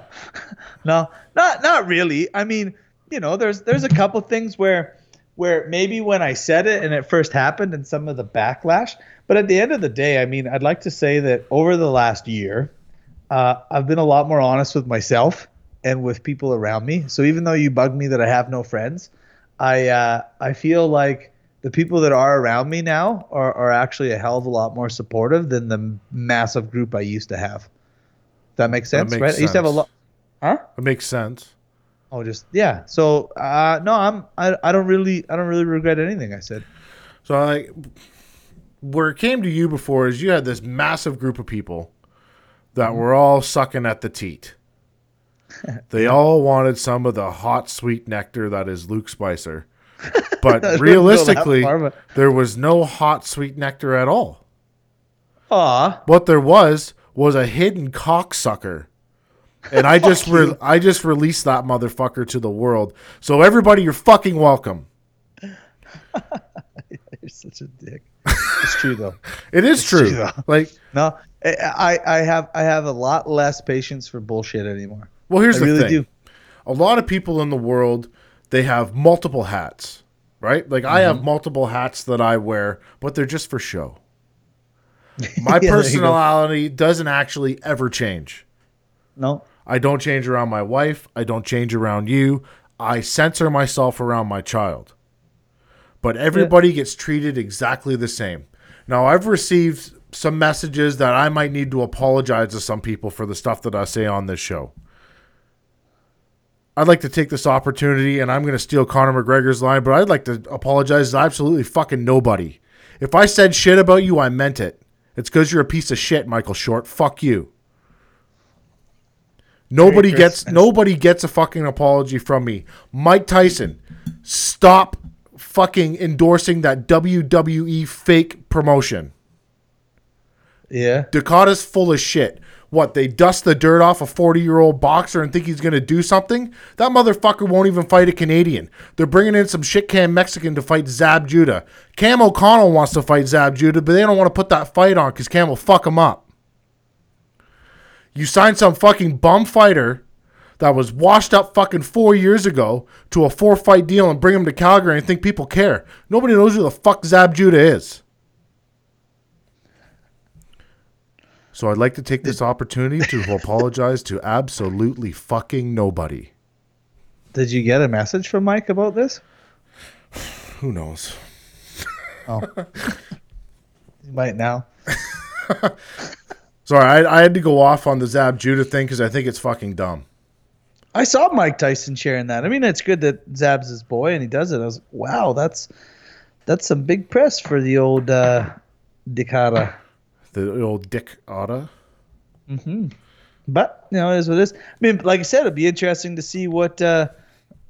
no, not not really. I mean, you know, there's there's a couple things where where maybe when I said it and it first happened and some of the backlash, but at the end of the day, I mean, I'd like to say that over the last year, uh, I've been a lot more honest with myself and with people around me. So even though you bug me that I have no friends, I uh, I feel like the people that are around me now are, are actually a hell of a lot more supportive than the massive group I used to have. That makes That sense, makes right? I used to have a lot. Huh? It makes sense. Oh, just yeah. So uh, no, I'm I, I don't really I don't really regret anything I said. So like where it came to you before is you had this massive group of people that were all sucking at the teat. They all wanted some of the hot sweet nectar that is Luke Spicer. But wouldn't go that realistically, far, but- there was no hot sweet nectar at all. Aw, What there was was a hidden cocksucker. And I just re- I just released that motherfucker to the world. So everybody you're fucking welcome. you're such a dick. it's true though. It is true. true. Like No, I I have I have a lot less patience for bullshit anymore. Well, here's I the really thing. do. A lot of people in the world, they have multiple hats, right? Like I have mm-hmm. multiple hats that I wear, but they're just for show. My Yeah, there you go. personality doesn't actually ever change. No. I don't change around my wife. I don't change around you. I censor myself around my child. But everybody gets treated exactly the same. Now, I've received some messages that I might need to apologize to some people for the stuff that I say on this show. I'd like to take this opportunity, and I'm going to steal Conor McGregor's line, but I'd like to apologize to absolutely fucking nobody. If I said shit about you, I meant it. It's because you're a piece of shit, Michael Short. Fuck you. Nobody gets nobody gets a fucking apology from me. Mike Tyson, stop fucking endorsing that WWE fake promotion. Yeah. Dakota's full of shit. What, they dust the dirt off a 40 year old boxer and think he's going to do something? That motherfucker won't even fight a Canadian. They're bringing in some shit can Mexican to fight Zab Judah. Cam O'Connell wants to fight Zab Judah, but they don't want to put that fight on because Cam will fuck him up. You signed some fucking bum fighter that was washed up fucking four years ago to a four fight deal and bring him to Calgary and think people care. Nobody knows who the fuck Zab Judah is. So I'd like to take this opportunity to apologize to absolutely fucking nobody. Did you get a message from Mike about this? Who knows? Oh. you might now. Sorry, I, I had to go off on the Zab Judah thing because I think it's fucking dumb. I saw Mike Tyson sharing that. I mean, it's good that Zab's his boy and he does it. I was wow, that's that's some big press for the old uh, Dakota. The old Dick Otta. But you know, it is what it is. I mean, like I said, it'd be interesting to see what uh,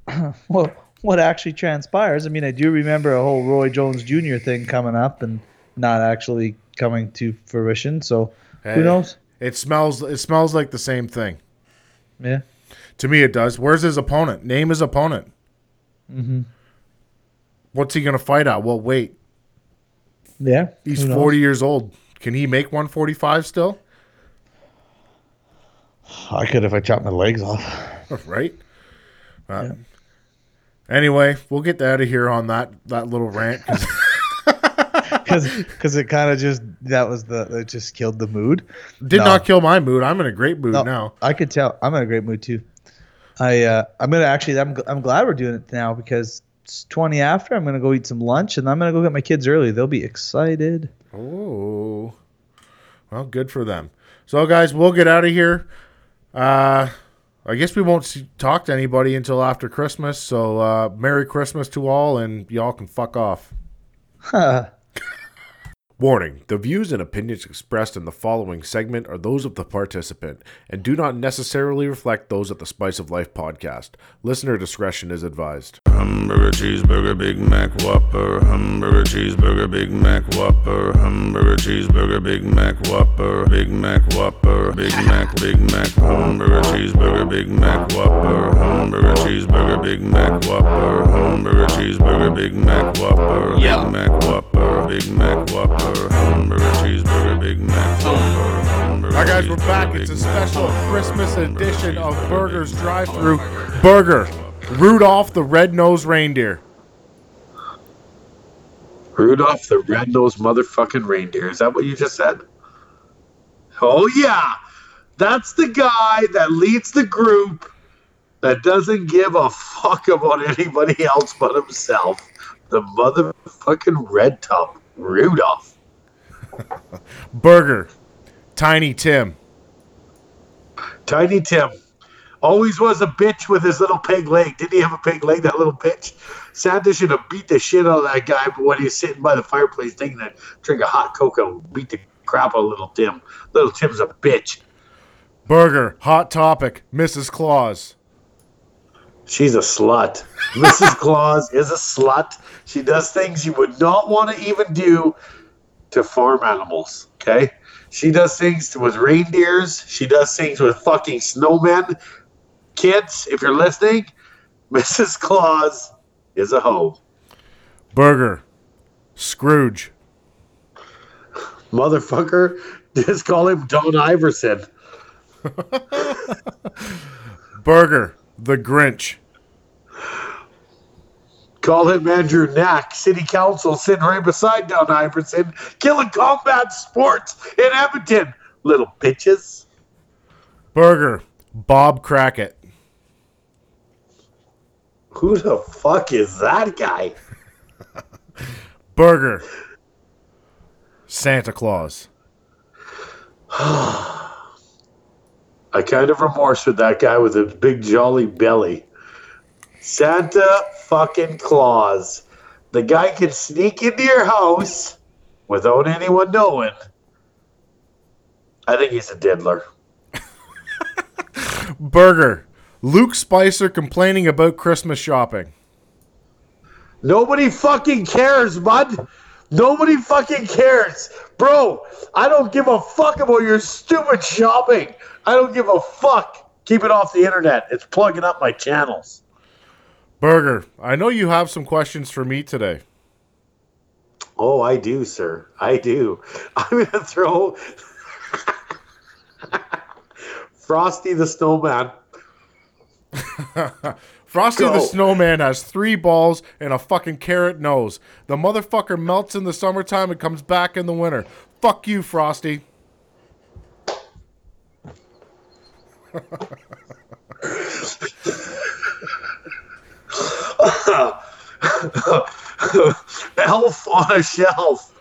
what what actually transpires. I mean, I do remember a whole Roy Jones Jr. thing coming up and not actually coming to fruition. So Hey, who knows? It smells. It smells like the same thing Yeah. to me. It does. Where's his opponent? Name his opponent. Mm-hmm. What's he gonna fight at? Well, wait. Yeah. He's forty years old. Can he make one forty five still? I could if I chopped my legs off. right. Uh, Anyway, we'll get out of here on that that little rant because it kind of just that was the it just killed the mood. did No. not kill my mood. I'm in a great mood No, now. I could tell. I'm in a great mood too. I uh, I'm gonna actually I'm I'm glad we're doing it now because it's 20 after. I'm gonna go eat some lunch and I'm gonna go get my kids early. They'll be excited. Oh, well, good for them. So, guys, we'll get out of here. Uh, I guess we won't see, talk to anybody until after Christmas. So, uh, Merry Christmas to all, and y'all can fuck off. Warning the views and opinions expressed in the following segment are those of the participant and do not necessarily reflect those of the Spice of Life podcast. Listener discretion is advised. Hamburger, cheeseburger, Big Mac, Whopper. Hamburger, cheeseburger, Big Mac, Whopper. Hamburger, cheeseburger, Big Mac, Whopper. Big Mac, Whopper. Big Mac, Big Mac. Hamburger, cheeseburger, Big Mac, Whopper. Hamburger, cheeseburger, Big Mac, Whopper. Hamburger, cheeseburger, Big Mac, Whopper. Big Mac, Whopper. Big Mac, Whopper. Hamburger, cheeseburger, Big Mac, Whopper. Hamburger, Hi guys, we're back. It's a special Christmas edition of Burgers Drive Through Burger. Rudolph the Red-Nosed Reindeer. Rudolph the red-nosed motherfucking reindeer. Is that what you just said? Oh yeah, that's the guy that leads the group that doesn't give a fuck about anybody else but himself. The motherfucking red top, Rudolph. Burger. Tiny Tim. Tiny Tim. Always was a bitch with his little peg leg. Didn't he have a peg leg, that little bitch? Santa should have beat the shit out of that guy when he was sitting by the fireplace taking a drink of hot cocoa. Beat the crap out of little Tim. Little Tim's a bitch. Burger. Hot Topic. Mrs. Claus. She's a slut. Mrs. Claus is a slut. She does things you would not want to even do to farm animals. Okay? She does things with reindeers. She does things with fucking snowmen. Kids, if you're listening, Mrs. Claus is a hoe. Burger. Scrooge. Motherfucker, just call him Don Iveson. Burger. The Grinch. Call him Andrew Knack, City Council, sitting right beside Don Iveson, killing combat sports in Edmonton. Little bitches. Burger, Bob Crackett. Who the fuck is that guy? Burger, Santa Claus. I kind of remorse with that guy with his big jolly belly. Santa fucking Claus. The guy can sneak into your house without anyone knowing. I think he's a diddler. Burger, Luke Spicer complaining about Christmas shopping. Nobody fucking cares, bud. Nobody fucking cares. Bro, I don't give a fuck about your stupid shopping. I don't give a fuck. Keep it off the internet. It's plugging up my channels. Burger, I know you have some questions for me today. Oh, I do, sir. I do. I'm going to throw Frosty the Snowman. Frosty Go. the Snowman has three balls and a fucking carrot nose. The motherfucker melts in the summertime and comes back in the winter. Fuck you, Frosty. Elf on a shelf.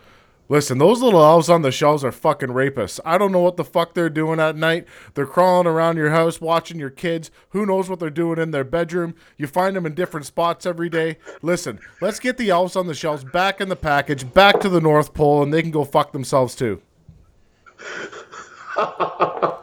Listen, those little elves on the shelves are fucking rapists. I don't know what the fuck they're doing at night. They're crawling around your house, watching your kids. Who knows what they're doing in their bedroom? You find them in different spots every day. Listen, let's get the elves on the shelves back in the package, back to the North Pole, and they can go fuck themselves too.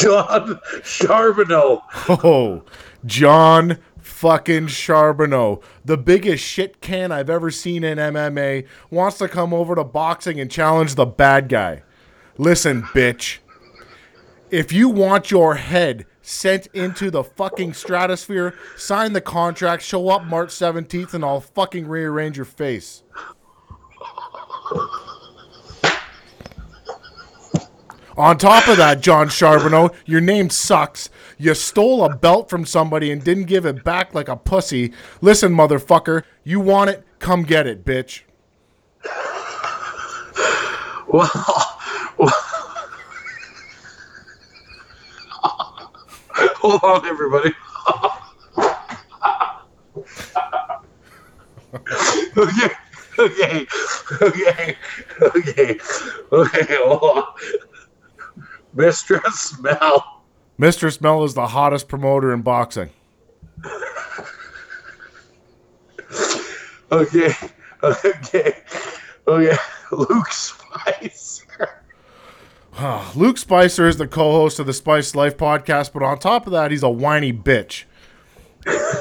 John Charbonneau. Oh, John fucking Charbonneau, the biggest shit can I've ever seen in MMA, wants to come over to boxing and challenge the bad guy. Listen, bitch. If you want your head sent into the fucking stratosphere, sign the contract, show up March 17th, and I'll fucking rearrange your face. On top of that, John Charbonneau, your name sucks. You stole a belt from somebody and didn't give it back like a pussy. Listen, motherfucker, you want it? Come get it, bitch. Well, well hold on, everybody. okay, okay, okay, okay, okay. Mistress Mel. Mistress Mel is the hottest promoter in boxing. Okay, okay, okay. Luke Spicer. Luke Spicer is the co-host of the Spice Life podcast, but on top of that, he's a whiny bitch.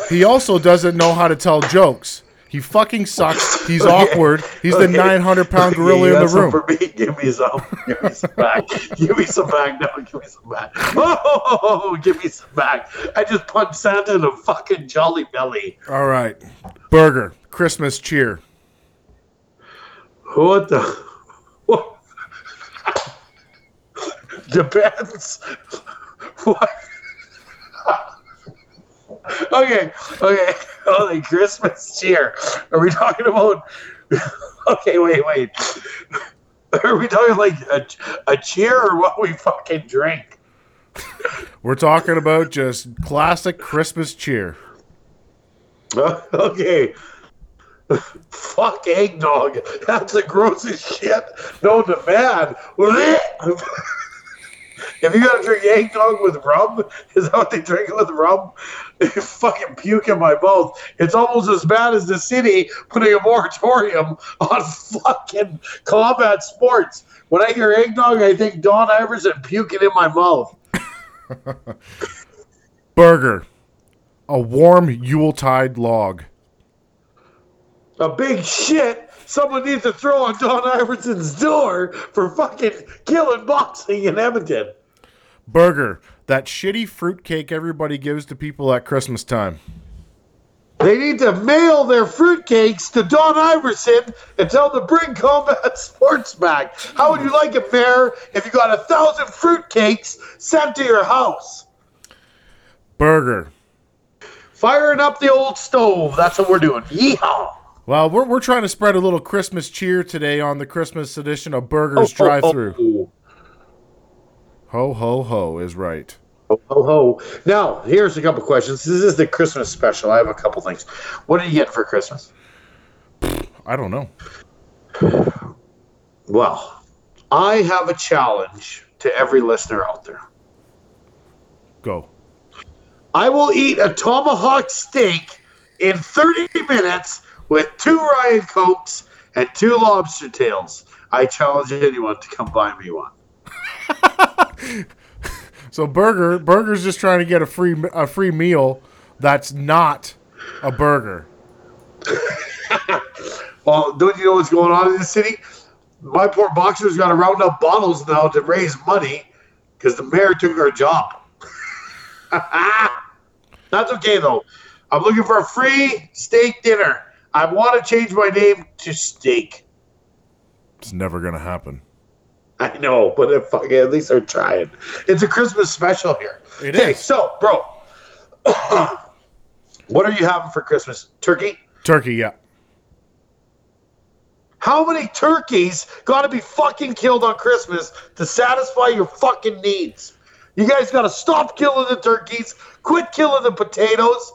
He also doesn't know how to tell jokes. He fucking sucks. He's awkward. He's the 900 pound gorilla in the room. For me. Give me some. Give me some back. give me some back. No, give me some back. Oh, give me some back. I just punched Santa in the fucking jolly belly. All right. Burger. Christmas cheer. What the? What? Depends. What? Okay, okay. Holy Christmas cheer. Are we talking about? Okay, wait, wait. Are we talking like a, a cheer or what we fucking drink? We're talking about just classic Christmas cheer. Uh, okay. Fuck eggnog. That's the grossest shit known to man. If you gotta drink eggnog with rum, is that what they drink it with rum? They fucking puke in my mouth. It's almost as bad as the city putting a moratorium on fucking combat sports. When I hear eggnog, I think Don Iveson puking in my mouth. Burger. A warm Yuletide log. a big shit someone needs to throw on Don Iveson's door for fucking killing boxing in Edmonton. Burger. That shitty fruitcake everybody gives to people at Christmas time. They need to mail their fruitcakes to Don Iverson and tell them to bring combat sports back. How would you like it, Mayor, if you got a thousand fruitcakes sent to your house? Burger. Firing up the old stove. That's what we're doing. Yeehaw! Well, we're, we're trying to spread a little Christmas cheer today on the Christmas edition of Burgers ho, Drive Through. ho. Ho, ho, ho is right. Ho, ho, ho. Now, here's a couple questions. This is the Christmas special. I have a couple things. What are you getting for Christmas? I don't know. Well, I have a challenge to every listener out there. Go. I will eat a tomahawk steak in 30 minutes with two Ryan Cokes and two lobster tails. I challenge anyone to come buy me one. So Burger, Burger's just trying to get a free a free meal that's not a burger. Well, don't you know what's going on in the city? My poor boxers got to round up bottles now to raise money because the mayor took our job. That's okay though. I'm looking for a free steak dinner. I want to change my name to Steak. It's never gonna happen. I know, but if, at least they're trying. It's a Christmas special here. It okay, is. so, bro, what are you having for Christmas? Turkey? Turkey, yeah. How many turkeys got to be fucking killed on Christmas to satisfy your fucking needs? You guys got to stop killing the turkeys, quit killing the potatoes,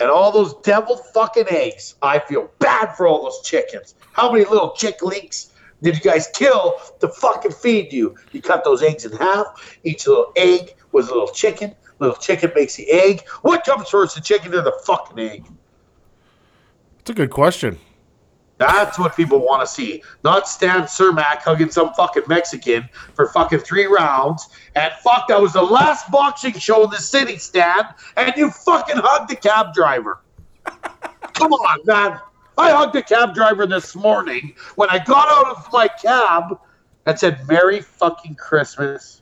and all those devil fucking eggs. I feel bad for all those chickens. How many little chick chicklings did you guys kill to fucking feed you? You cut those eggs in half. Each little egg was a little chicken. Little chicken makes the egg. What comes first, the chicken or the fucking egg? It's a good question. That's what people want to see. Not Stan Cermak hugging some fucking Mexican for fucking three rounds. And fuck, that was the last boxing show in the city, Stan. And you fucking hugged the cab driver. Come on, man. I hugged the cab driver this morning when I got out of my cab and said, Merry fucking Christmas.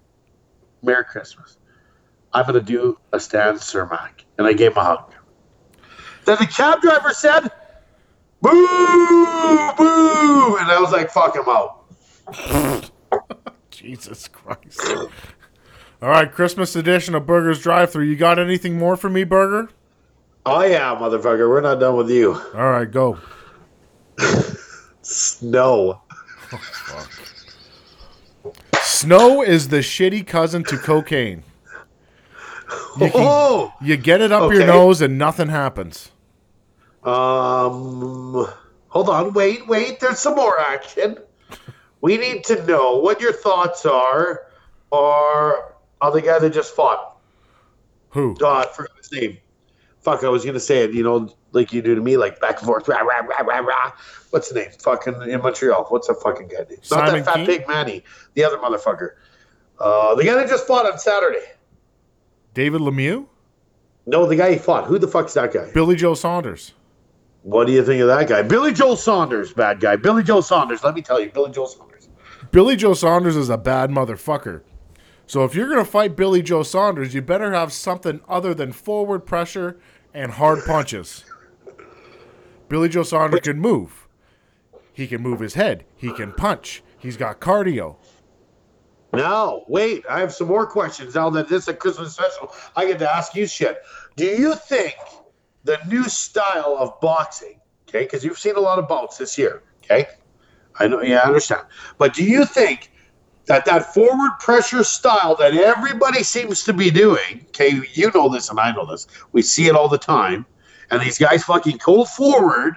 Merry Christmas. I'm going to do a Stan Cermak. And I gave him a hug. Then the cab driver said, boo, boo. And I was like, fuck him out. Jesus Christ. All right, Christmas edition of Burgers Drive Through. You got anything more for me, Burger? Oh, yeah, motherfucker. We're not done with you. All right, go. Snow. Oh, Snow is the shitty cousin to cocaine. You, can- Oh! you get it up your nose and nothing happens. Um, hold on. Wait, wait. There's some more action. We need to know what your thoughts are or on the guy that just fought. Who? God, I forgot his name. Fuck, I was gonna say it. You know, like you do to me, like back and forth. Rah, rah, rah, rah, rah. What's the name? Fucking in Montreal. What's the fucking guy name? Not Simon that fat pig Manny. The other motherfucker. Uh, the guy that just fought on Saturday. David Lemieux? No, the guy he fought. Who the fuck's that guy? Billy Joe Saunders. What do you think of that guy? Billy Joel Saunders, bad guy. Billy Joe Saunders. Let me tell you, Billy Joel Saunders. Billy Joe Saunders is a bad motherfucker. So if you're going to fight Billy Joe Saunders, you better have something other than forward pressure and hard punches. Billy Joe Saunders can move. He can move his head. He can punch. He's got cardio. Now, wait, I have some more questions. Now that this is a Christmas special, I get to ask you shit. Do you think the new style of boxing, okay, because you've seen a lot of bouts this year, okay? I know, yeah, I understand. But do you think that that forward pressure style that everybody seems to be doing, okay, you know this and I know this, we see it all the time, and these guys fucking go forward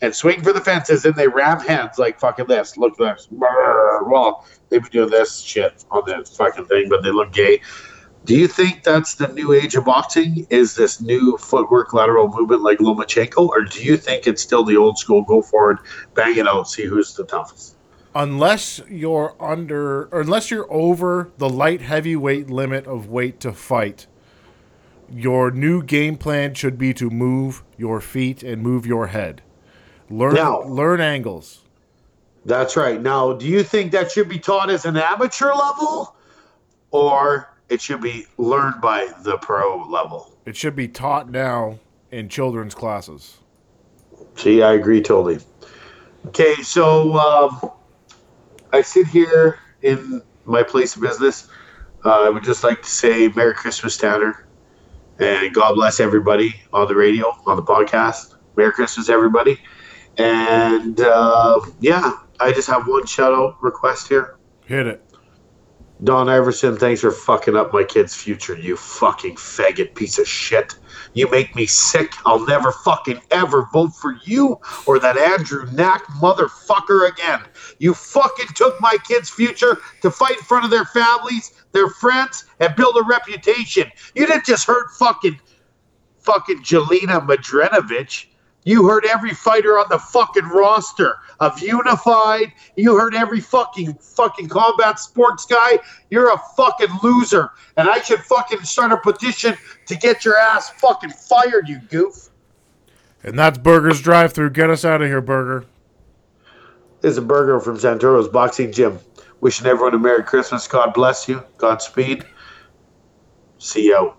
and swing for the fences and they ram hands like fucking this. Look at this. Well, they've been doing this shit on that fucking thing, but they look gay. Do you think that's the new age of boxing? Is this new footwork lateral movement like Lomachenko? Or do you think it's still the old school go forward, bang it out, see who's the toughest? Unless you're under, or unless you're over the light heavyweight limit of weight to fight, your new game plan should be to move your feet and move your head. Learn Now- learn angles. That's right. Now, do you think that should be taught as an amateur level or it should be learned by the pro level? It should be taught now in children's classes. See, I agree totally. Okay, so um, I sit here in my place of business. Uh, I would just like to say Merry Christmas, Tanner, And God bless everybody on the radio, on the podcast. Merry Christmas, everybody. And uh, yeah, I just have one shout out request here. Hit it. Don Iveson, thanks for fucking up my kid's future, you fucking faggot piece of shit. You make me sick. I'll never fucking ever vote for you or that Andrew Knack motherfucker again. You fucking took my kid's future to fight in front of their families, their friends, and build a reputation. You didn't just hurt fucking fucking Jelena Mrdjenovich. You heard every fighter on the fucking roster of Unified. You heard every fucking fucking combat sports guy. You're a fucking loser. And I should fucking start a petition to get your ass fucking fired, you goof. And that's Burgers Drive Thru. Get us out of here, Burger. This is a burger from Santoro's Boxing Gym. Wishing everyone a Merry Christmas. God bless you. Godspeed. See you out.